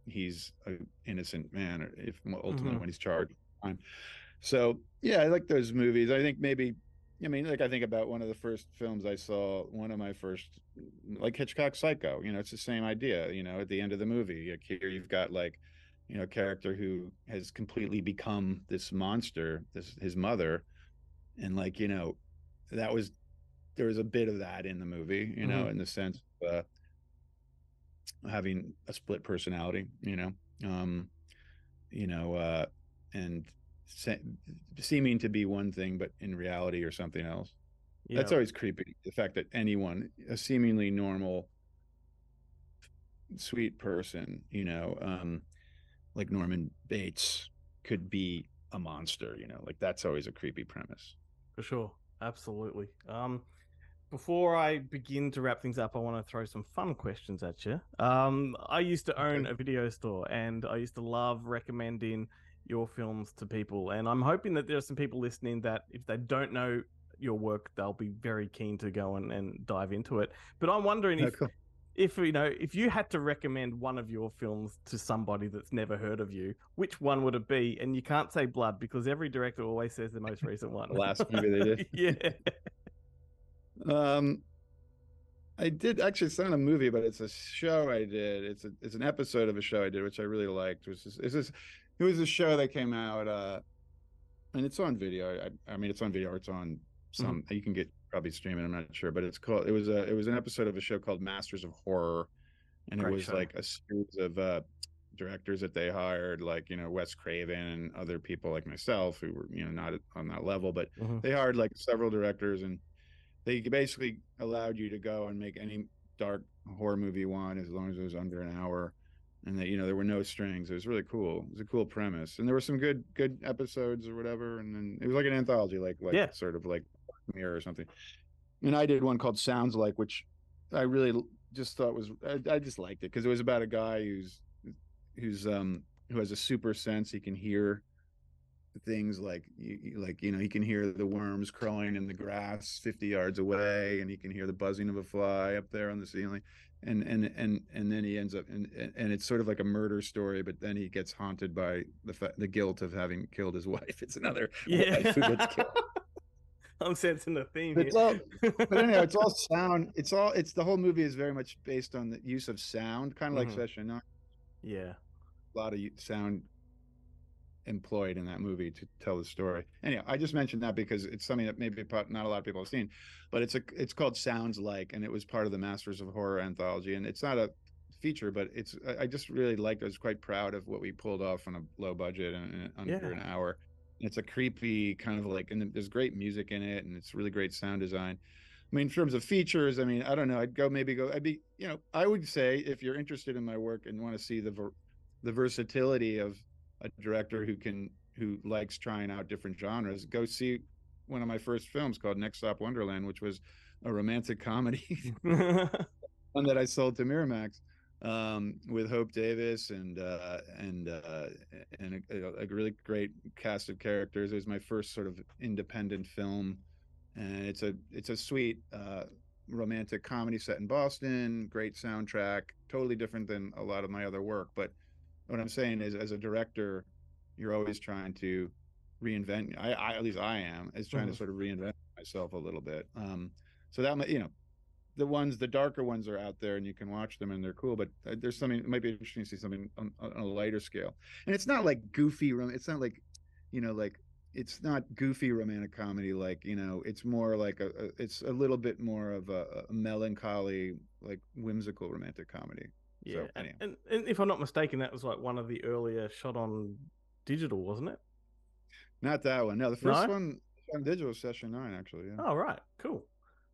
S9: he's an innocent man, or if ultimately
S10: Mhm.
S9: when he's charged. So yeah, I like those movies. I think maybe. I mean, like I think about one of the first films I saw, one of my first, like Hitchcock Psycho. You know, it's the same idea. You know, at the end of the movie, like here you've got like, you know, a character who has completely become this monster, this his mother, and like you know, that was there was a bit of that in the movie. You know, in the sense of uh, having a split personality. You know, um, you know, uh, and se- seeming to be one thing, but in reality or something else. That's always creepy. The fact that anyone, a seemingly normal, sweet person, you know, um, like Norman Bates, could be a monster. You know, like that's always a creepy premise.
S10: For sure. Absolutely. Um, before I begin to wrap things up, I want to throw some fun questions at you. Um, I used to own a video store and I used to love recommending your films to people. And I'm hoping that there are some people listening that if they don't know your work, they'll be very keen to go and, and dive into it. But I'm wondering if,
S9: cool.
S10: if you know, if you had to recommend one of your films to somebody that's never heard of you, which one would it be? And you can't say Blood because every director always says the most recent one.
S9: The last movie they did.
S10: yeah.
S9: Um, I did actually. It's not a movie, but it's a show I did. It's a it's an episode of a show I did, which I really liked. This, it's this, it was a show that came out, uh, and it's on video. I, I mean, it's on video. It's on some. You can get probably streaming. I'm not sure, but it's called. It was a it was an episode of a show called Masters of Horror, and
S10: Great
S9: it was
S10: show.
S9: like a series of uh, directors that they hired, like you know Wes Craven and other people like myself who were you know not on that level, but
S10: Mhm.
S9: they hired like several directors and they basically allowed you to go and make any dark horror movie you want as long as it was under an hour and that you know there were no strings. It was really cool. It was a cool premise and there were some good good episodes or whatever and then it was like an anthology like like
S10: Yeah.
S9: sort of like mirror or something. And i did one called sounds like which i really just thought was i, I just liked it because it was about a guy who's who's um who has a super sense he can hear things like like you know he can hear the worms crawling in the grass 50 yards away and he can hear the buzzing of a fly up there on the ceiling and and and and then he ends up and and- it's sort of like a murder story but then he gets haunted by the fa- the guilt of having killed his wife it's another wife who gets killed.
S10: I'm sensing the theme
S9: It's
S10: here.
S9: all, but anyhow, it's all sound. It's all. It's the whole movie is very much based on the use of sound, kind of
S10: Mhm.
S9: like Session.
S10: Yeah.
S9: a lot of sound employed in that movie to tell the story. Anyhow, I just mentioned that because it's something that maybe not a lot of people have seen, but it's a it's called Sounds Like, and it was part of the Masters of Horror anthology, and it's not a feature, but it's I- just really liked. I was quite proud of what we pulled off on a low budget and, under
S10: Yeah.
S9: an hour. It's a creepy kind of like, and there's great music in it, and it's really great sound design. I mean, in terms of features, I mean, I don't know. I'd go maybe go. I'd be, you know, I would say if you're interested in my work and want to see the ver- the versatility of a director who can who likes trying out different genres, go see one of my first films called Next Stop Wonderland, which was a romantic comedy, one that I sold to Miramax um, with Hope Davis and uh, and uh, and a, a really great cast of characters. It was my first sort of independent film, and it's a it's a sweet uh, romantic comedy set in Boston. Great soundtrack, totally different than a lot of my other work. But what I'm saying is, as a director, you're always trying to reinvent. I, I at least I am, is trying
S10: Mhm.
S9: to sort of reinvent myself a little bit. Um, so that might, you know, the ones, the darker ones are out there, and you can watch them, and they're cool. But uh, there's something. It might be interesting to see something on, on a lighter scale. And it's not like goofy. rom- It's not like, you know, like it's not goofy romantic comedy. Like you know, it's more like a. a it's a little bit more of a, a melancholy, like whimsical romantic comedy.
S10: Yeah.
S9: So,
S10: and, and, and if I'm not mistaken, that was like one of the earlier shot on digital, wasn't it?
S9: Not that one. No, the first
S10: No?
S9: one on digital was session nine, actually. Yeah.
S10: Oh right, cool.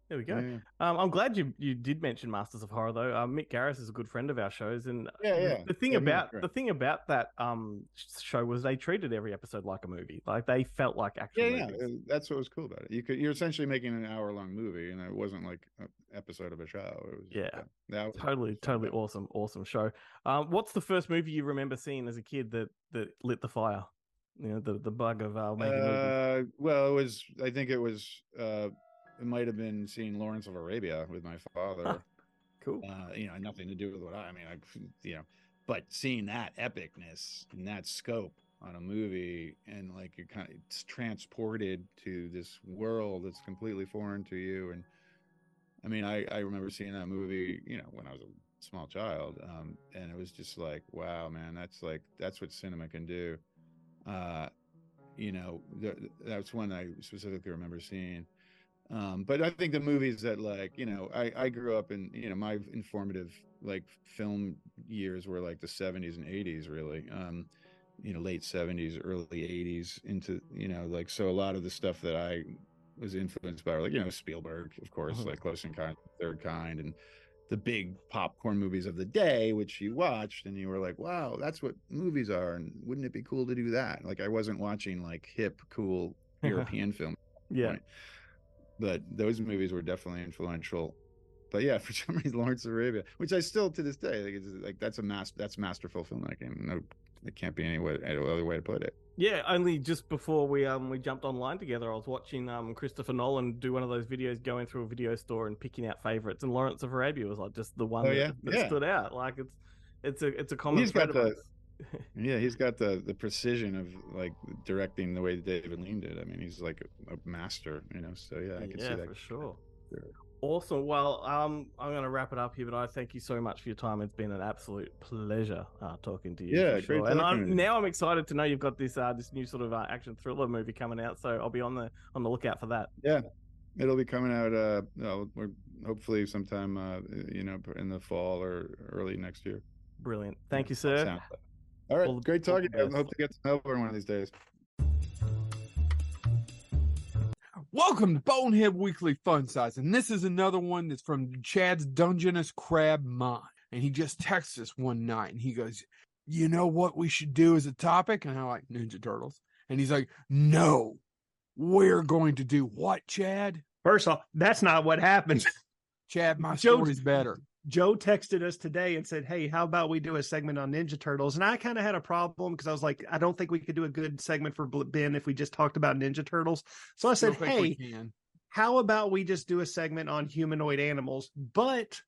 S10: There we go.
S9: Yeah, yeah.
S10: Um, I'm glad you you did mention Masters of Horror though. Um, Mick Garris is a good friend of our shows, and
S9: Yeah,
S10: the-
S9: yeah.
S10: the thing
S9: Yeah,
S10: about the thing about that um show was they treated every episode like a movie. Like they felt like actual
S9: Yeah, yeah.
S10: movies.
S9: uh, That's what was cool about it. You could you're essentially making an hour long movie, and it wasn't like an episode of a show. It was
S10: Yeah.
S9: that was
S10: Totally, totally awesome, awesome show. Um, what's the first movie you remember seeing as a kid that that lit the fire? You know, the the bug of uh, making movies.
S9: Uh, well, it was. I think it was. Uh, it might have been seeing Lawrence of Arabia with my father.
S10: Cool.
S9: uh, you know, nothing to do with what I, I mean, I, you know, but seeing that epicness and that scope on a movie and like you're kind of it's transported to this world that's completely foreign to you. And I mean, I, I remember seeing that movie, you know, when I was a small child. Um, and it was just like, wow, man, that's like, that's what cinema can do. Uh, you know, th- that's one I specifically remember seeing. Um, but I think the movies that like, you know, I, I grew up in, you know, my informative like film years were like the 70s and 80s, really. Um, you know, late 70s, early 80s into, you know, like, so a lot of the stuff that I was influenced by, were like, you know, Spielberg, of course,
S10: Mhm.
S9: like Close the Third Kind and the big popcorn movies of the day, which you watched and you were like, wow, that's what movies are. And wouldn't it be cool to do that? Like, I wasn't watching like hip, cool European film
S10: yeah,
S9: point. But those movies were definitely influential. But yeah, for some reason, Lawrence of Arabia, which I still to this day like, it's like that's a mas- that's masterful filmmaking. No, it can't be any way, any other way to put it.
S10: yeah. Only just before we um we jumped online together, I was watching um Christopher Nolan do one of those videos, going through a video store and picking out favorites, and Lawrence of Arabia was like just the one
S9: Oh,
S10: that,
S9: yeah?
S10: that
S9: Yeah.
S10: stood out. Like it's it's a it's a common
S9: He's got the- Yeah, he's got the the precision of like directing the way David Lean did. I mean, he's like a, master, you know. So yeah, I can
S10: yeah,
S9: see that.
S10: for sure.
S9: Sure.
S10: Awesome. Well, um, I'm going to wrap it up here, but I thank you so much for your time. It's been an absolute pleasure uh, talking to you.
S9: Yeah,
S10: for
S9: great
S10: sure. And I'm, now I'm excited to know you've got this uh, this new sort of uh, action thriller movie coming out. So I'll be on the on the lookout for that.
S9: Yeah, it'll be coming out. Uh, no, we're hopefully sometime. Uh, you know, in the fall or early next year.
S10: Brilliant. Thank you, sir.
S9: Sounds like- All right,
S10: All the-
S9: great talking. to you. I hope to get to know everyone one of these days.
S11: Welcome to Bonehead Weekly Fun Size, and this is another one that's from Chad's Dungeness Crab Mind. And he just texts us one night, and he goes, "You know what we should do as a topic?" And I'm like, "Ninja Turtles." And he's like, "No, we're going to do what, Chad?
S12: First off, that's not what happened.
S11: Chad, my
S12: Joe-
S11: story's better."
S12: Joe texted us today and said, Hey, how about we do a segment on Ninja Turtles? And I kind of had a problem because I was like, I don't think we could do a good segment for Ben if we just talked about Ninja Turtles. So I said,
S11: Don't think we
S12: Hey, how about we just do a segment on humanoid animals? But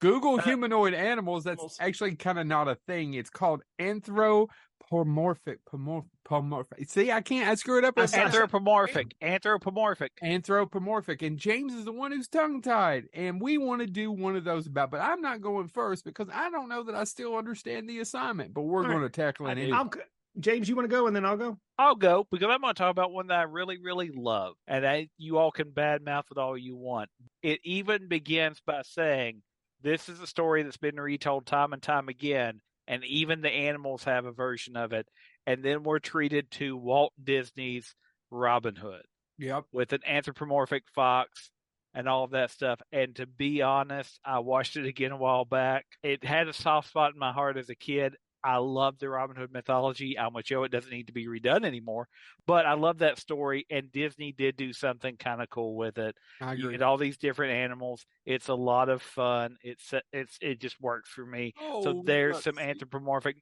S11: Google
S12: Uh,
S11: humanoid animals. That's
S12: animals.
S11: actually kind of not a thing. It's called anthropomorphic. Pomorph, pomorphic. See, I can't. I screw it up.
S12: I
S11: every
S12: said-
S13: Anthropomorphic. Anthropomorphic.
S11: anthropomorphic and james is the one who's tongue tied and we want to do one of those about but i'm not going first because i don't know that i still understand the assignment but we're
S12: All
S11: going
S12: right.
S11: to tackle it anyway.
S12: James, you want to go and then I'll go?
S13: I'll go because I'm going to talk about one that I really, really love. And I, you all can badmouth it all you want. It even begins by saying, This is a story that's been retold time and time again. And even the animals have a version of it. And then we're treated to Walt Disney's Robin Hood
S11: yep
S13: with an anthropomorphic fox and all of that stuff. And to be honest, I watched it again a while back. It had a soft spot in my heart as a kid. I love the Robin Hood mythology. I'm with Joe. It doesn't need to be redone anymore, but I love that story. And Disney did do something kind of cool with it.
S11: i
S13: You get all these different animals. It's a lot of fun. It's it's it just works for me.
S11: oh,
S13: So there's some anthropomorphic,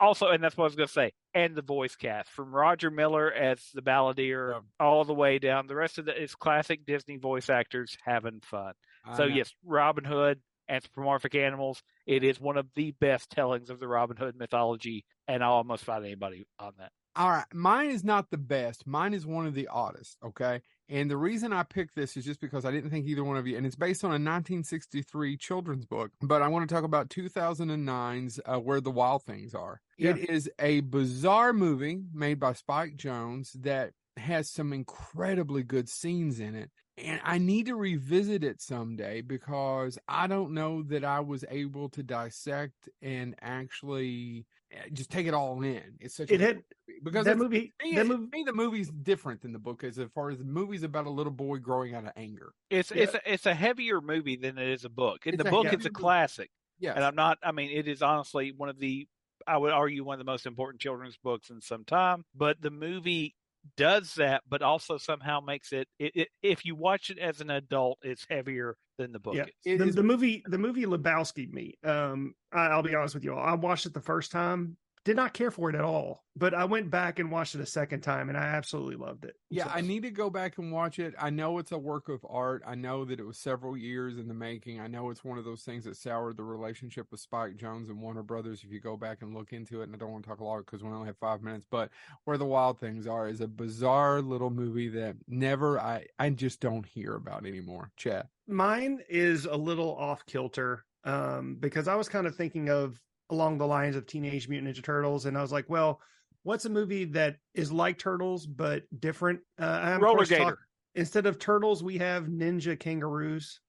S13: also, and that's what I was going to say, and the voice cast from Roger Miller as the balladeer all the way down. The rest of the it's classic Disney voice actors having fun.
S11: I
S13: So
S11: know.
S13: yes, Robin Hood, anthropomorphic animals. It is one of the best tellings of the Robin Hood mythology, and I'll almost fight anybody on that.
S11: All right, mine is not the best. Mine is one of the oddest. Okay, and the reason I picked this is just because I didn't think either one of you, and it's based on a 1963 children's book. But I want to talk about 2009's uh, "Where the Wild Things Are." It is a bizarre movie made by Spike Jonze that has some incredibly good scenes in it. And I need to revisit it someday because I don't know that I was able to dissect and actually uh, just take it all in. It's such
S12: It
S11: a
S12: had-
S11: movie. because
S12: that movie-
S11: Me,
S12: that movie-
S11: me, the movie's different than the book as far as the movie's about a little boy growing out of anger.
S13: It's
S12: Yeah.
S13: it's a, it's a heavier movie than it is a book. In
S11: It's
S13: the
S11: a
S13: book,
S11: heavier
S13: it's a classic,
S11: Yeah,
S13: and I'm not. I mean, it is honestly one of the. I would argue one of the most important children's books in some time. But the movie does that, but also somehow makes it, it, it. If you watch it as an adult, it's heavier than the book
S12: Yeah,
S13: is.
S12: the, the movie, the movie Lebowski me. Um, I, I'll be honest with you all. I watched it the first time, did not care for it at all. But I went back and watched it a second time, and I absolutely loved it.
S11: Yeah,
S12: So-
S11: I need to go back and watch it. I know it's a work of art. I know that it was several years in the making. I know it's one of those things that soured the relationship with Spike Jonze and Warner Brothers. If you go back and look into it, and I don't want to talk a lot because we only have five minutes. But where the wild things are is a bizarre little movie that never I I just don't hear about anymore. Chad,
S12: mine is a little off kilter um, because I was kind of thinking of along the lines of Teenage Mutant Ninja Turtles, and I was like, well, what's a movie that is like Turtles but different? Uh, I'm,
S13: Roller Gator.
S12: talk- instead of turtles, we have ninja kangaroos.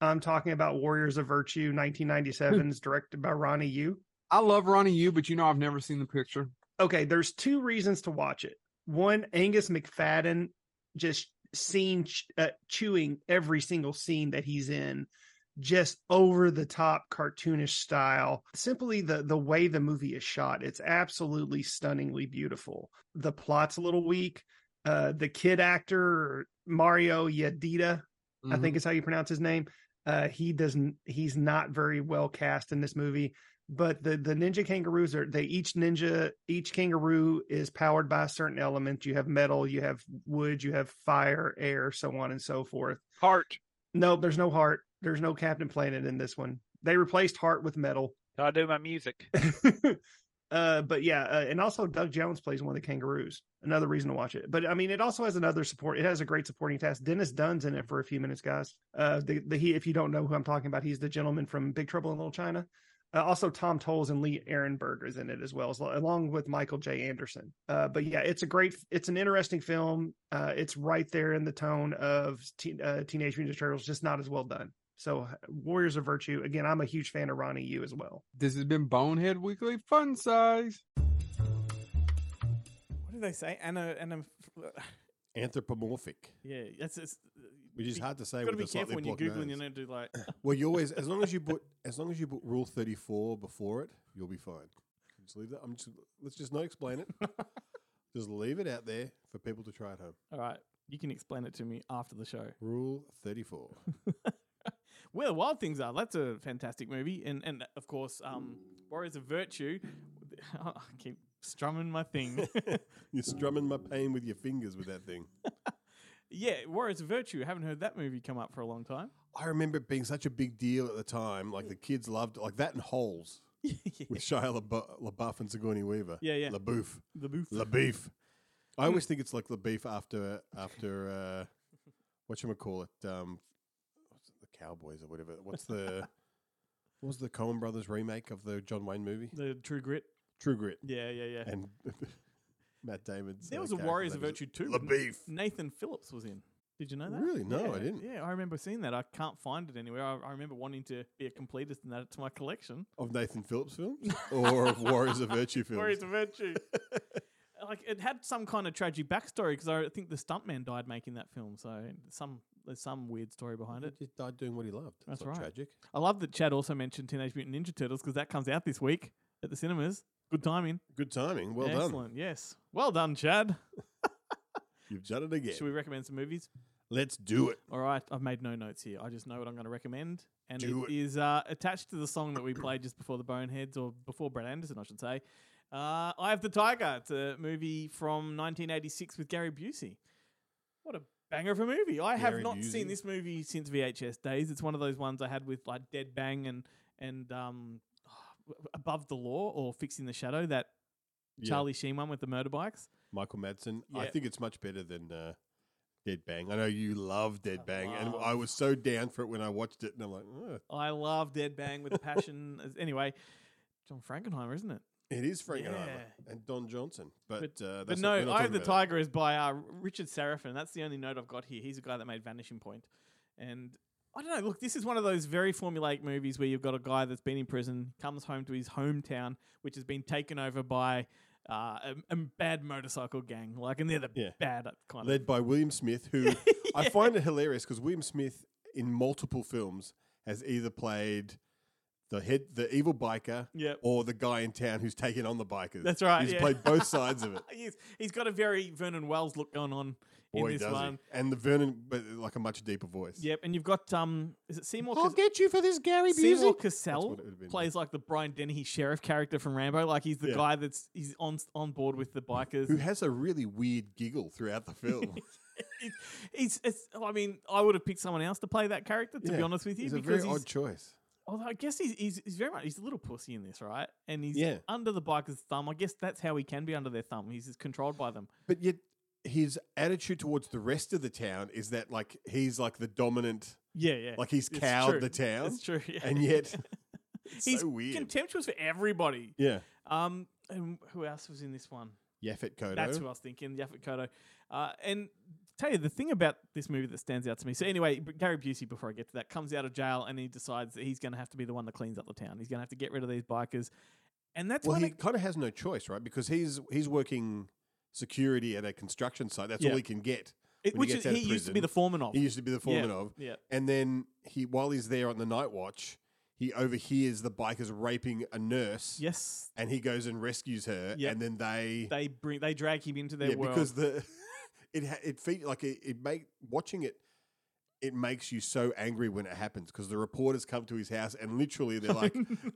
S12: I'm talking about Warriors of Virtue, 1997's directed by Ronnie Yu.
S11: I love Ronnie Yu, but you know I've never seen the picture.
S12: Okay, there's two reasons to watch it. One, Angus Macfadyen just scene ch- uh, chewing every single scene that he's in, just over the top cartoonish style. Simply the the way the movie is shot, it's absolutely stunningly beautiful. The plot's a little weak. Uh, the kid actor Mario Yedidia, I think is how you pronounce his name. Uh, he doesn't. He's not very well cast in this movie. But the the ninja kangaroos are they each ninja each kangaroo is powered by a certain element. You have metal, you have wood, you have fire, air, so on and so forth.
S13: Heart.
S12: No, there's no heart. There's no Captain Planet in this one. They replaced heart with metal.
S13: I do my music.
S12: uh, but yeah, uh, and also Doug Jones plays one of the kangaroos. Another reason to watch it. But I mean, it also has another support. It has a great supporting cast. Dennis Dun's in it for a few minutes, guys. Uh, the, the he, if you don't know who I'm talking about, he's the gentleman from Big Trouble in Little China. Uh, also, Tom Tolles and Lee Arenberg is in it as well, as, along with Michael J. Anderson. Uh, but yeah, it's a great, it's an interesting film. Uh, it's right there in the tone of teen, uh, Teenage Mutant Ninja Turtles, just not as well done. So, Warriors of Virtue. Again, I'm a huge fan of Ronnie Yu as well.
S11: This has been Bonehead Weekly Fun Size.
S6: What did they say? Anna, Anna.
S4: Anthropomorphic.
S6: Yeah, that's it's,
S4: Which is hard to say
S6: You've got to
S4: with
S6: be
S4: a
S6: careful when you're
S4: blocked
S6: googling. You
S4: nose.
S6: know, do like.
S4: Well, you always as long as you put as long as you put Rule Thirty Four before it, you'll be fine. Just leave that. I'm just let's just not explain it. just leave it out there for people to try at home.
S6: All right, you can explain it to me after the show.
S4: Rule Thirty Four.
S6: Where the Wild Things Are. That's a fantastic movie, and and of course, um, Warriors of Virtue. I keep strumming my thing.
S4: You're strumming my pain with your fingers with that thing.
S6: yeah, Warriors of Virtue. I Haven't heard that movie come up for a long time.
S4: I remember it being such a big deal at the time. Like the kids loved like that and Holes with Shia LaBeouf, LaBeouf and Sigourney Weaver.
S6: Yeah, yeah.
S4: LaBeouf.
S6: LaBeouf.
S4: LaBeouf. I always think it's like LaBeouf after after uh, what you call it? Um, what's it, the Cowboys or whatever. What's the what was the Coen Brothers remake of the John Wayne movie?
S6: The True Grit.
S4: True Grit.
S6: Yeah, yeah, yeah.
S4: And Matt Damon's.
S6: There
S4: uh,
S6: was a Warriors of Virtue too.
S4: LaBeouf.
S6: Nathan Phillips was in. Did you know that?
S4: Really? No, I didn't.
S6: Yeah, I remember seeing that. I can't find it anywhere. I, I remember wanting to be a completist and add it to my collection.
S4: Of Nathan Phillips films or of Warriors of Virtue films?
S6: Warriors of Virtue. like it had some kind of tragic backstory because I think the stuntman died making that film. So some there's some weird story behind it.
S4: He just died doing what he loved.
S6: That's
S4: That's
S6: right.
S4: tragic.
S6: I love that Chad also mentioned Teenage Mutant Ninja Turtles because that comes out this week at the cinemas. Good timing.
S4: Good timing. Well done.
S6: Excellent. Yes. Well done, Chad.
S4: You've done it again.
S6: Should we recommend some movies?
S4: Let's do it.
S6: All right, I've made no notes here. I just know what I'm going to recommend, and
S4: Do
S6: it
S4: it.
S6: is uh, attached to the song that we played just before the Boneheads, or before Brad Anderson, I should say. Uh, Eye of the Tiger. It's a movie from 1986 with Gary Busey. What a banger of a movie! I have not seen this movie since VHS days. It's one of those ones I had with like Dead Bang and and um, Above the Law or Fixing the Shadow. That
S4: Yeah.
S6: Charlie Sheen one with the motorbikes.
S4: Michael Madsen. I think it's much better than uh, Dead Bang. I know you love Dead Bang, and I was so down for it when I watched it, and I'm like, "Ugh."
S6: I love Dead Bang with passion. As- anyway, John Frankenheimer, isn't it?
S4: It is Frankenheimer
S6: Yeah.
S4: and Don Johnson. But,
S6: But,
S4: uh,
S6: but no,
S4: not, not
S6: Eye of the Tiger is by uh, Richard Sarafian. That's the only note I've got here. He's the guy that made Vanishing Point, and I don't know. Look, this is one of those very formulaic movies where you've got a guy that's been in prison, comes home to his hometown, which has been taken over by uh, a, a bad motorcycle gang. Like, and they're the
S4: Yeah.
S6: bad kind of.
S4: led by William Smith, who I find it hilarious because William Smith in multiple films has either played the head, the evil biker,
S6: Yep.
S4: or the guy in town who's taking on the bikers.
S6: That's right.
S4: He's
S6: yeah.
S4: played both sides of it.
S6: he's, he's got a very Vernon Wells look going on in this
S4: does
S6: one.
S4: he! And the Vernon, but like a much deeper voice.
S6: Yep, and you've got um, is it Seymour?
S4: I'll
S6: Cas-
S4: get you for this, Gary Busey. Seymour.
S6: Cassell
S4: what it would've been,
S6: plays like the Brian Dennehy sheriff character from Rambo. Like he's the
S4: Yeah.
S6: guy that's he's on on board with the bikers.
S4: Who has a really weird giggle throughout the film?
S6: he's, he's it's, I mean, I would have picked someone else to play that character. To be honest with you,
S4: He's a very odd choice.
S6: Although I guess he's, he's he's very much he's a little pussy in this, right? And he's
S4: Yeah.
S6: under the biker's thumb. I guess that's how he can be under their thumb. He's just controlled by them.
S4: But yet, his attitude towards the rest of the town is that like he's like the dominant.
S6: Yeah, yeah.
S4: Like he's
S6: It's
S4: cowed
S6: true.
S4: the town.
S6: It's true. Yeah.
S4: And yet, it's
S6: he's
S4: so weird.
S6: contemptuous for everybody.
S4: yeah.
S6: Um, and who else was in this one?
S4: Yaphet Kotto.
S6: That's who I was thinking, Yaphet Kotto. Uh, and tell you the thing about this movie that stands out to me. So anyway, Gary Busey, before I get to that, comes out of jail and he decides that he's going to have to be the one that cleans up the town. He's going to have to get rid of these bikers, and that's
S4: well,
S6: when
S4: he
S6: it-
S4: kind of has no choice, right? Because he's he's working security at a construction site. That's
S6: Yeah.
S4: all he can get.
S6: it- which
S4: he
S6: is, he used to be the foreman of.
S4: He used to be the foreman
S6: Yeah,
S4: of.
S6: yeah.
S4: And then he, while he's there on the night watch, he overhears the bikers raping a nurse.
S6: Yes,
S4: And he goes and rescues her.
S6: Yep.
S4: And then they,
S6: they bring they drag him into their
S4: yeah,
S6: world.
S4: because the it it feed like it, it make watching it. It makes you so angry when it happens because the reporters come to his house and literally they're like,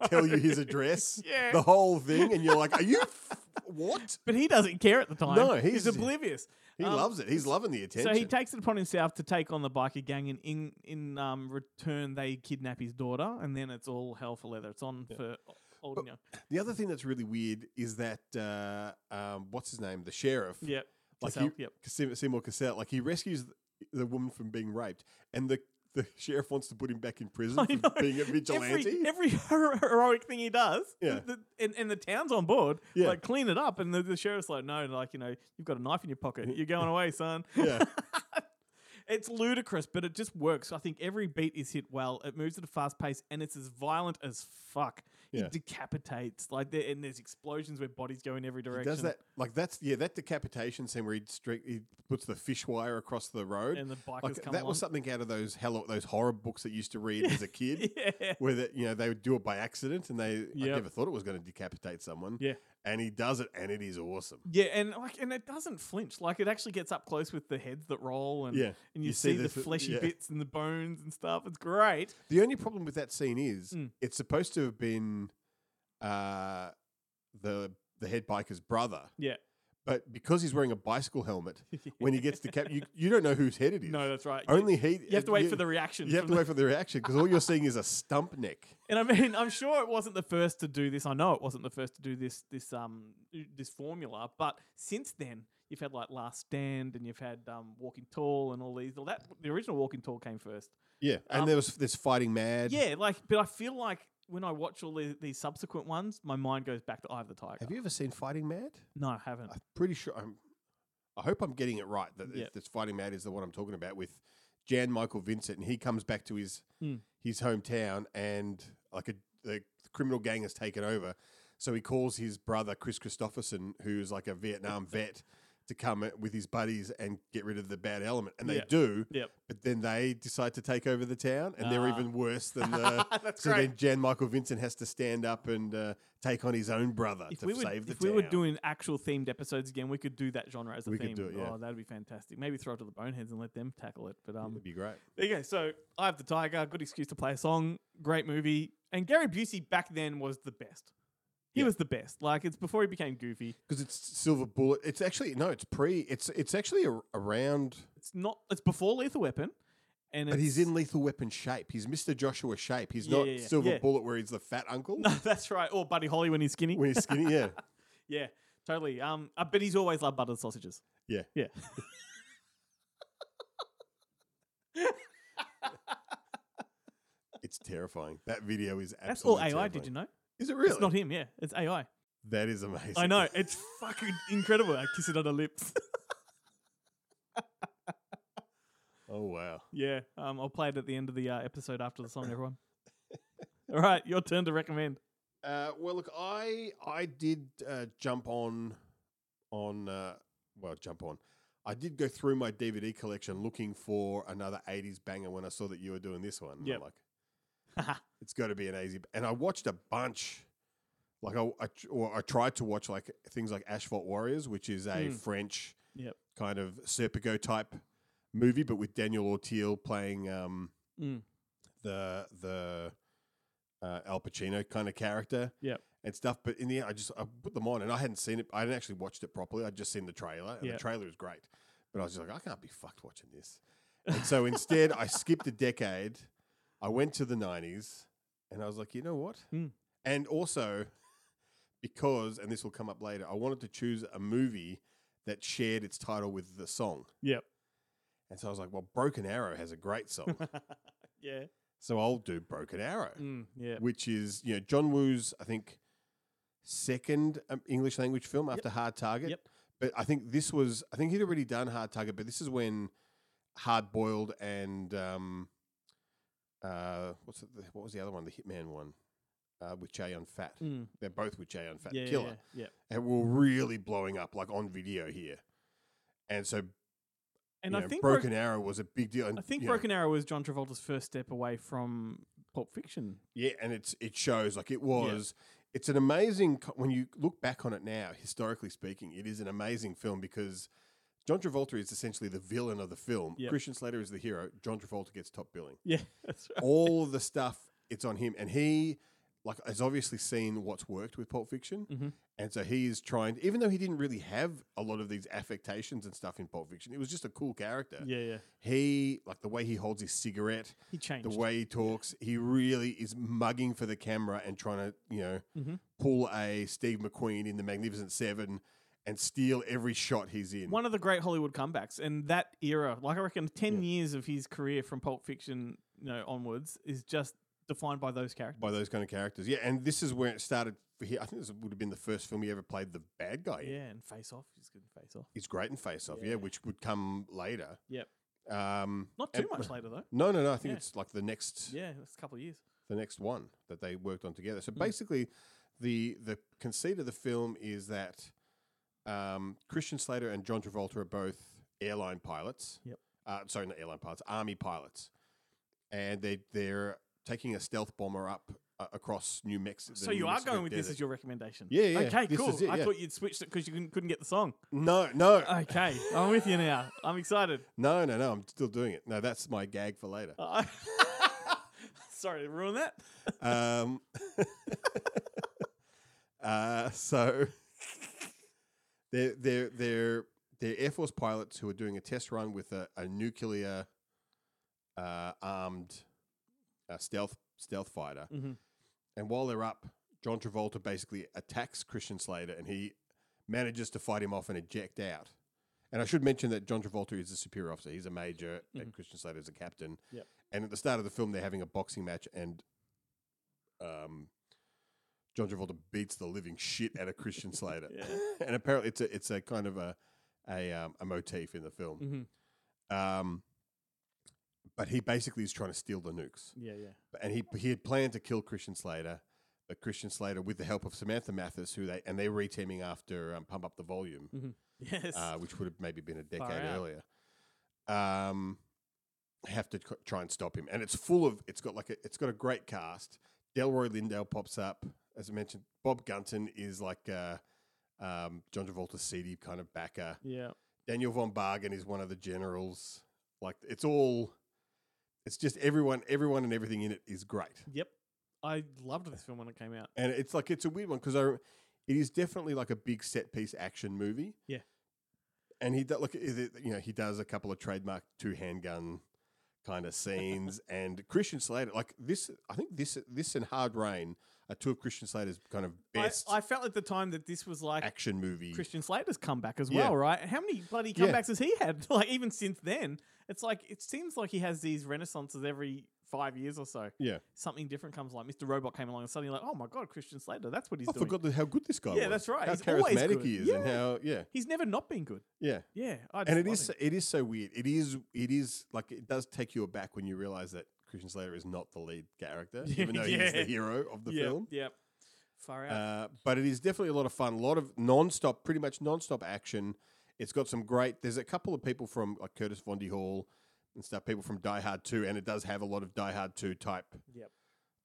S4: tell you his address,
S6: Yeah.
S4: the whole thing, and you're like, are you f- what?
S6: but he doesn't care at the time.
S4: No,
S6: he's,
S4: he's-
S6: oblivious.
S4: He
S6: Um,
S4: loves it. He's loving the attention.
S6: So he takes it upon himself to take on the biker gang, and in in um, return they kidnap his daughter, and then it's all hell for leather. It's on for old, you.
S4: The other thing that's really weird is that uh, um, what's his name, the sheriff.
S6: Yep.
S4: Like
S6: Cassell,
S4: he,
S6: yep.
S4: Seymour Cassell, like he rescues the, woman from being raped, and the the sheriff wants to put him back in prison for being a vigilante.
S6: Every, every hero- heroic thing he does,
S4: Yeah.
S6: the, and, and the town's on board,
S4: Yeah.
S6: like clean it up, and the, the sheriff's like, no, like you know, you've got a knife in your pocket, you're going away, son.
S4: Yeah.
S6: it's ludicrous, but it just works. I think every beat is hit well. It moves at a fast pace, and it's as violent as fuck.
S4: Yeah.
S6: It decapitates, like there, and there's explosions where bodies go in every
S4: He
S6: direction.
S4: does that like that's yeah that decapitation scene where he stre- he puts the fish wire across the road
S6: And the bikers
S4: like,
S6: come
S4: that was something out of those hello those horror books that you used to read as a kid
S6: Yeah.
S4: where that you know they would do it by accident and they I
S6: Yep.
S4: never thought it was going to decapitate someone
S6: Yeah.
S4: And he does it and it is awesome
S6: Yeah, and like, and it doesn't flinch. Like, it actually gets up close with the heads that roll, and
S4: Yeah,
S6: and you,
S4: you
S6: see,
S4: see
S6: the
S4: the
S6: fleshy
S4: yeah.
S6: bits and the bones and stuff. It's great.
S4: The only problem with that scene is
S6: Mm.
S4: it's supposed to have been uh, the the head biker's brother,
S6: Yeah.
S4: But because he's wearing a bicycle helmet, when he gets decap, you you don't know whose head it is.
S6: No, that's right.
S4: Only he.
S6: You have to wait for the reaction.
S4: You have to
S6: the-
S4: wait for the reaction because all you're seeing is a stump neck.
S6: And I mean, I'm sure it wasn't the first to do this. I know it wasn't the first to do this this um this formula, but since then you've had like Last Stand and you've had um Walking Tall and all these. That the original Walking Tall came first.
S4: Yeah, and
S6: Um,
S4: there was this fighting mad.
S6: Yeah, like, but I feel like when I watch all these, these subsequent ones, my mind goes back to Eye of the Tiger.
S4: Have you ever seen Fighting Mad?
S6: No, I haven't.
S4: I'm pretty sure. I'm. I hope I'm getting it right. That
S6: Yeah.
S4: this Fighting Mad is the one I'm talking about with Jan Michael Vincent, and he comes back to his
S6: Mm.
S4: his hometown, and like a the criminal gang has taken over. So he calls his brother Kris Kristofferson, who's like a Vietnam vet, to come with his buddies and get rid of the bad element, and they
S6: Yeah.
S4: do.
S6: Yep.
S4: But then they decide to take over the town, and they're
S6: Ah.
S4: even worse than the.
S6: That's
S4: so
S6: great.
S4: then Jan Michael Vincent has to stand up and uh, take on his own brother
S6: If
S4: to
S6: we were
S4: save the
S6: if
S4: town.
S6: we were doing actual themed episodes again, we could do that genre as a
S4: We could
S6: theme.
S4: do it, yeah.
S6: Oh, that'd be fantastic. Maybe throw it to the Boneheads and let them tackle it. But um,
S4: It'd be great.
S6: There you go. So Eye of the Tiger. Good excuse to play a song. Great movie. And Gary Busey back then was the best. He was the best. Like it's before he became goofy.
S4: because it's Silver Bullet. It's actually no, it's pre. It's it's actually a, around.
S6: It's not. It's before Lethal Weapon. And
S4: But he's in Lethal Weapon shape. He's Mr. Joshua shape. He's
S6: Yeah,
S4: not
S6: yeah, yeah.
S4: Silver
S6: Yeah.
S4: Bullet where he's the fat uncle.
S6: No, that's right. Or Buddy Holly when he's skinny.
S4: When he's skinny, yeah.
S6: yeah, totally. Um, uh, but he's always loved buttered sausages.
S4: Yeah.
S6: Yeah.
S4: It's terrifying. That video is absolutely
S6: That's all
S4: absolutely.
S6: AI. Did you know?
S4: Is it really?
S6: It's not him. Yeah, it's AI.
S4: That is amazing.
S6: I know. It's fucking incredible. I kiss it on the lips.
S4: Oh wow.
S6: Yeah, um, I'll play it at the end of the uh, episode after the song, everyone. All right, your turn to recommend.
S4: Uh, well, look, I I did uh, jump on on uh, well jump on. I did go through my DVD collection looking for another '80s banger when I saw that you were doing this one. And like, it's got to be an easy. And I watched a bunch. Like I, I or I tried to watch like things like Asphalt Warriors, which is a
S6: Mm.
S4: French
S6: Yep.
S4: kind of Serpico type movie, but with Daniel Auteuil playing um,
S6: Mm.
S4: the the uh, Al Pacino kind of character
S6: Yep.
S4: and stuff. But in the end, I just I put them on, and I hadn't seen it. I hadn't actually watched it properly. I'd just seen the trailer, and
S6: Yeah.
S4: the trailer was great. But I was just like, I can't be fucked watching this. And so instead, I skipped a decade. I went to the '90s, and I was like, you know what?
S6: Mm.
S4: And also, because and this will come up later, I wanted to choose a movie that shared its title with the song.
S6: Yep.
S4: And so I was like, well, Broken Arrow has a great song.
S6: Yeah.
S4: so I'll do Broken Arrow,
S6: Mm, yeah.
S4: which is, you know, John Woo's, I think, second um, English language film after Hard Target.
S6: Yep.
S4: But I think this was, I think he'd already done Hard Target, but this is when Hard Boiled and, um, uh, what's it, what was the other one? The Hitman one uh, with Chow Yun-Fat.
S6: Mm.
S4: They're both with Chow Yun-Fat
S6: Yeah, yeah,
S4: Killer.
S6: yeah, yeah.
S4: And we're really blowing up, like on video here. And so,
S6: And
S4: you
S6: I
S4: know,
S6: think Bro-
S4: Broken Arrow was a big deal. And,
S6: I think
S4: you know,
S6: Broken Arrow was John Travolta's first step away from Pulp Fiction.
S4: Yeah, and it's it shows like it was. It's an amazing when you look back on it now, historically speaking, it is an amazing film because John Travolta is essentially the villain of the film.
S6: Yep.
S4: Christian Slater is the hero. John Travolta gets top billing.
S6: Yeah, that's right.
S4: All of the stuff it's on him, and he like has obviously seen what's worked with Pulp Fiction,
S6: Mhm.
S4: and so he is trying. Even though he didn't really have a lot of these affectations and stuff in Pulp Fiction, it was just a cool character.
S6: Yeah, yeah.
S4: He like the way he holds his cigarette,
S6: He changed.
S4: the way he talks. He really is mugging for the camera and trying to, you know,
S6: Mhm.
S4: pull a Steve McQueen in the Magnificent Seven and steal every shot he's in.
S6: One of the great Hollywood comebacks, and that era, like I reckon, ten years of his career from Pulp Fiction, you know, onwards, is just defined by those characters.
S4: by those kind of characters, yeah, and this is where it started for him. I think this would have been the first film he ever played the bad guy in.
S6: Yeah, and Face Off, he's good in Face Off.
S4: He's great in Face Off, yeah.
S6: Yeah.
S4: which would come later.
S6: Yep.
S4: Um,
S6: Not too
S4: and-
S6: much later though.
S4: No, no, no. I think
S6: Yeah.
S4: it's like the next,
S6: Yeah, it's a couple of years.
S4: the next one that they worked on together. So
S6: Mm.
S4: basically, the the conceit of the film is that um, Christian Slater and John Travolta are both airline pilots.
S6: Yep.
S4: Uh, sorry, not airline pilots, army pilots, and they they're taking a stealth bomber up uh, across New Mexico.
S6: So you are going with this as your recommendation?
S4: Yeah, yeah,
S6: Okay,
S4: this
S6: cool.
S4: it,
S6: I thought you'd switched it because you couldn't, couldn't get the song.
S4: No, no,
S6: Okay, I'm with you now. I'm excited.
S4: no, no, no. I'm still doing it. No, that's my gag for later.
S6: Uh, Sorry to ruin that.
S4: Um, uh, so they're they're they're they're Air Force pilots who are doing a test run with a, a nuclear uh, armed uh, stealth stealth fighter,
S6: Mhm.
S4: and while they're up, John Travolta basically attacks Christian Slater, and he manages to fight him off and eject out. And I should mention that John Travolta is a superior officer; he's a major, and Christian Slater is a captain.
S6: Yep.
S4: And at the start of the film, they're having a boxing match, and um, John Travolta beats the living shit out of Christian Slater. and apparently, it's a it's a kind of a a, um, a motif in the film.
S6: Mhm.
S4: Um, but he basically is trying to steal the nukes.
S6: Yeah, yeah.
S4: And he he had planned to kill Christian Slater, but Christian Slater, with the help of Samantha Mathis, who they and they reteaming after um, Pump Up the Volume,
S6: Mhm. Yes.
S4: uh, which would have maybe been a decade
S6: out.
S4: earlier. Um, have to co- try and stop him, and it's full of. It's got like a. It's got a great cast. Delroy Lindo pops up, as I mentioned. Bob Gunton is like uh, um, John Travolta's seedy kind of backer.
S6: Yeah.
S4: Daniel von Bargen is one of the generals. Like it's all. It's just everyone, everyone, and everything in it is great.
S6: Yep. I loved this film when it came out.
S4: And it's like it's a weird one because I, it is definitely like a big set piece action movie.
S6: Yeah.
S4: And he does look, is it- you know, he does a couple of trademark two handgun kind of scenes. and Christian Slater, like this, I think this, this and Hard Rain are two of Christian Slater's kind of
S6: I,
S4: best
S6: I felt at the time that this was like
S4: action movie.
S6: Christian Slater's comeback as
S4: Yeah.
S6: well, right? How many bloody
S4: Yeah.
S6: comebacks has he had? Like even since then, it's like it seems like he has these renaissances every five years or so.
S4: Yeah.
S6: Something different comes along. Mr. Robot came along and suddenly like, oh my god, Christian Slater, that's what he's doing.
S4: I
S6: doing.
S4: forgot how good this guy is.
S6: Yeah,
S4: was.
S6: that's right.
S4: How
S6: He's always
S4: charismatic
S6: good.
S4: he is, and
S6: Yeah.
S4: how yeah,
S6: He's never not been good.
S4: yeah.
S6: Yeah, I
S4: and
S6: just
S4: it
S6: love
S4: is
S6: him.
S4: it is so weird. It is it is like it does take you aback when you realize that Christian Slater is not the lead character, even though he's
S6: Yeah.
S4: the hero of the
S6: Yep,
S4: film.
S6: Yep. Far out.
S4: Uh, but it is definitely a lot of fun. A lot of non-stop, pretty much non-stop action. It's got some great. There's a couple of people from like Curtis Von Hall and stuff. People from Die Hard Two, and it does have a lot of Die Hard Two type
S6: Yep.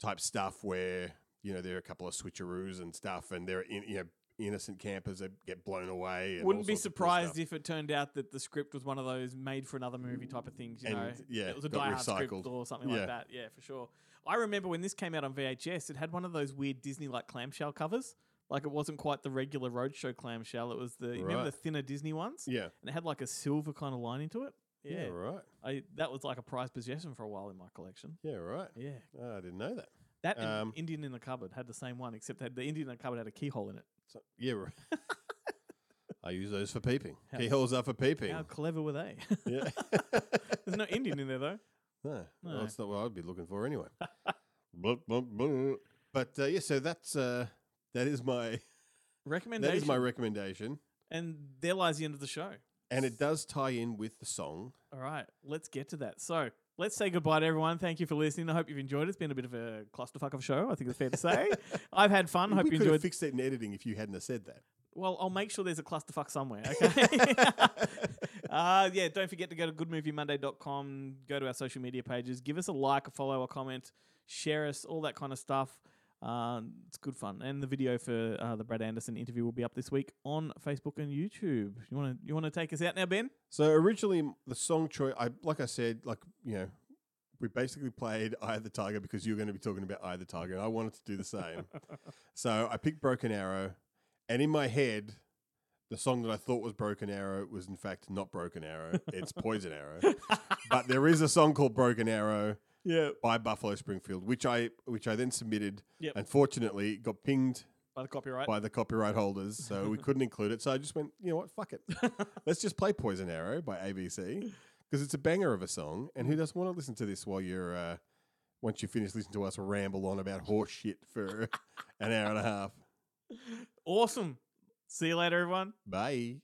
S4: type stuff where you know there are a couple of switcheroos and stuff, and they're in, you know innocent campers that get blown away. And
S6: Wouldn't be
S4: of cool
S6: surprised if it turned out that the script was one of those made for another movie type of things. You
S4: And,
S6: know,
S4: yeah,
S6: it was a Die Hard script or something
S4: Yeah.
S6: like that. Yeah, for sure. I remember when this came out on VHS, it had one of those weird Disney like clamshell covers. Like it wasn't quite the regular roadshow clamshell. It was the you remember the thinner Disney ones.
S4: Yeah.
S6: and it had like a silver kind of lining to it.
S4: Yeah, right.
S6: I that was like a prized possession for a while in my collection.
S4: Yeah, right.
S6: Yeah.
S4: Oh, I didn't know that.
S6: That and
S4: Um,
S6: Indian in the cupboard had the same one, except that the Indian in the cupboard had a keyhole in it.
S4: So, yeah, right. I use those for peeping. Keyholes are for peeping.
S6: How clever were they?
S4: Yeah.
S6: There's no Indian in there though.
S4: No, well, that's not what I'd be looking for anyway. But uh, yeah, so that's uh, that is my
S6: Recommendation.
S4: that is my recommendation,
S6: And there lies the end of the show.
S4: And it does tie in with the song.
S6: All right, let's get to that. So let's say goodbye to everyone. Thank you for listening. I hope you've enjoyed it. It's been a bit of a clusterfuck of a show. I think it's fair to say. I've had fun. I Hope
S4: we
S6: you
S4: could have
S6: enjoyed.
S4: fixed it in editing if you hadn't have said that.
S6: Well, I'll make sure there's a clusterfuck somewhere. Okay. uh, yeah, don't forget to go to goodmoviemonday.com. Go to our social media pages. Give us a like, a follow, a comment, share us, all that kind of stuff. Uh, it's good fun. And the video for uh, the Brad Anderson interview will be up this week on Facebook and YouTube. You want to you want to take us out now, Ben?
S4: So originally, the song choice, I like I said, like you know, we basically played "Eye of the Tiger" because you were going to be talking about "Eye of the Tiger," and I wanted to do the same. so I picked "Broken Arrow," and in my head, the song that I thought was "Broken Arrow" was in fact not "Broken Arrow." It's "Poison Arrow," but there is a song called "Broken Arrow."
S6: Yeah.
S4: by Buffalo Springfield, which I which I then submitted.
S6: Yep.
S4: Unfortunately, it got pinged
S6: By the copyright.
S4: by the copyright holders, so we couldn't include it. So I just went, you know what, fuck it. Let's just play Poison Arrow by ABC because it's a banger of a song, and who doesn't want to listen to this while you're uh, once you finish listening to us ramble on about horse shit for an hour and a half.
S6: Awesome. See you later, everyone.
S4: Bye.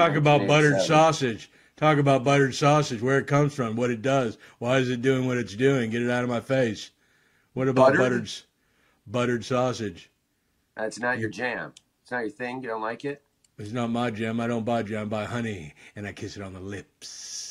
S14: Talk about buttered sausage. Talk about buttered sausage, where it comes from, what it does. Why is it doing what it's doing? Get it out of my face. What about
S15: Buttered?
S14: buttered buttered sausage?
S15: That's not your jam. It's not your thing. You don't like it.
S14: It's not my jam. I don't buy jam. I buy honey, and I kiss it on the lips.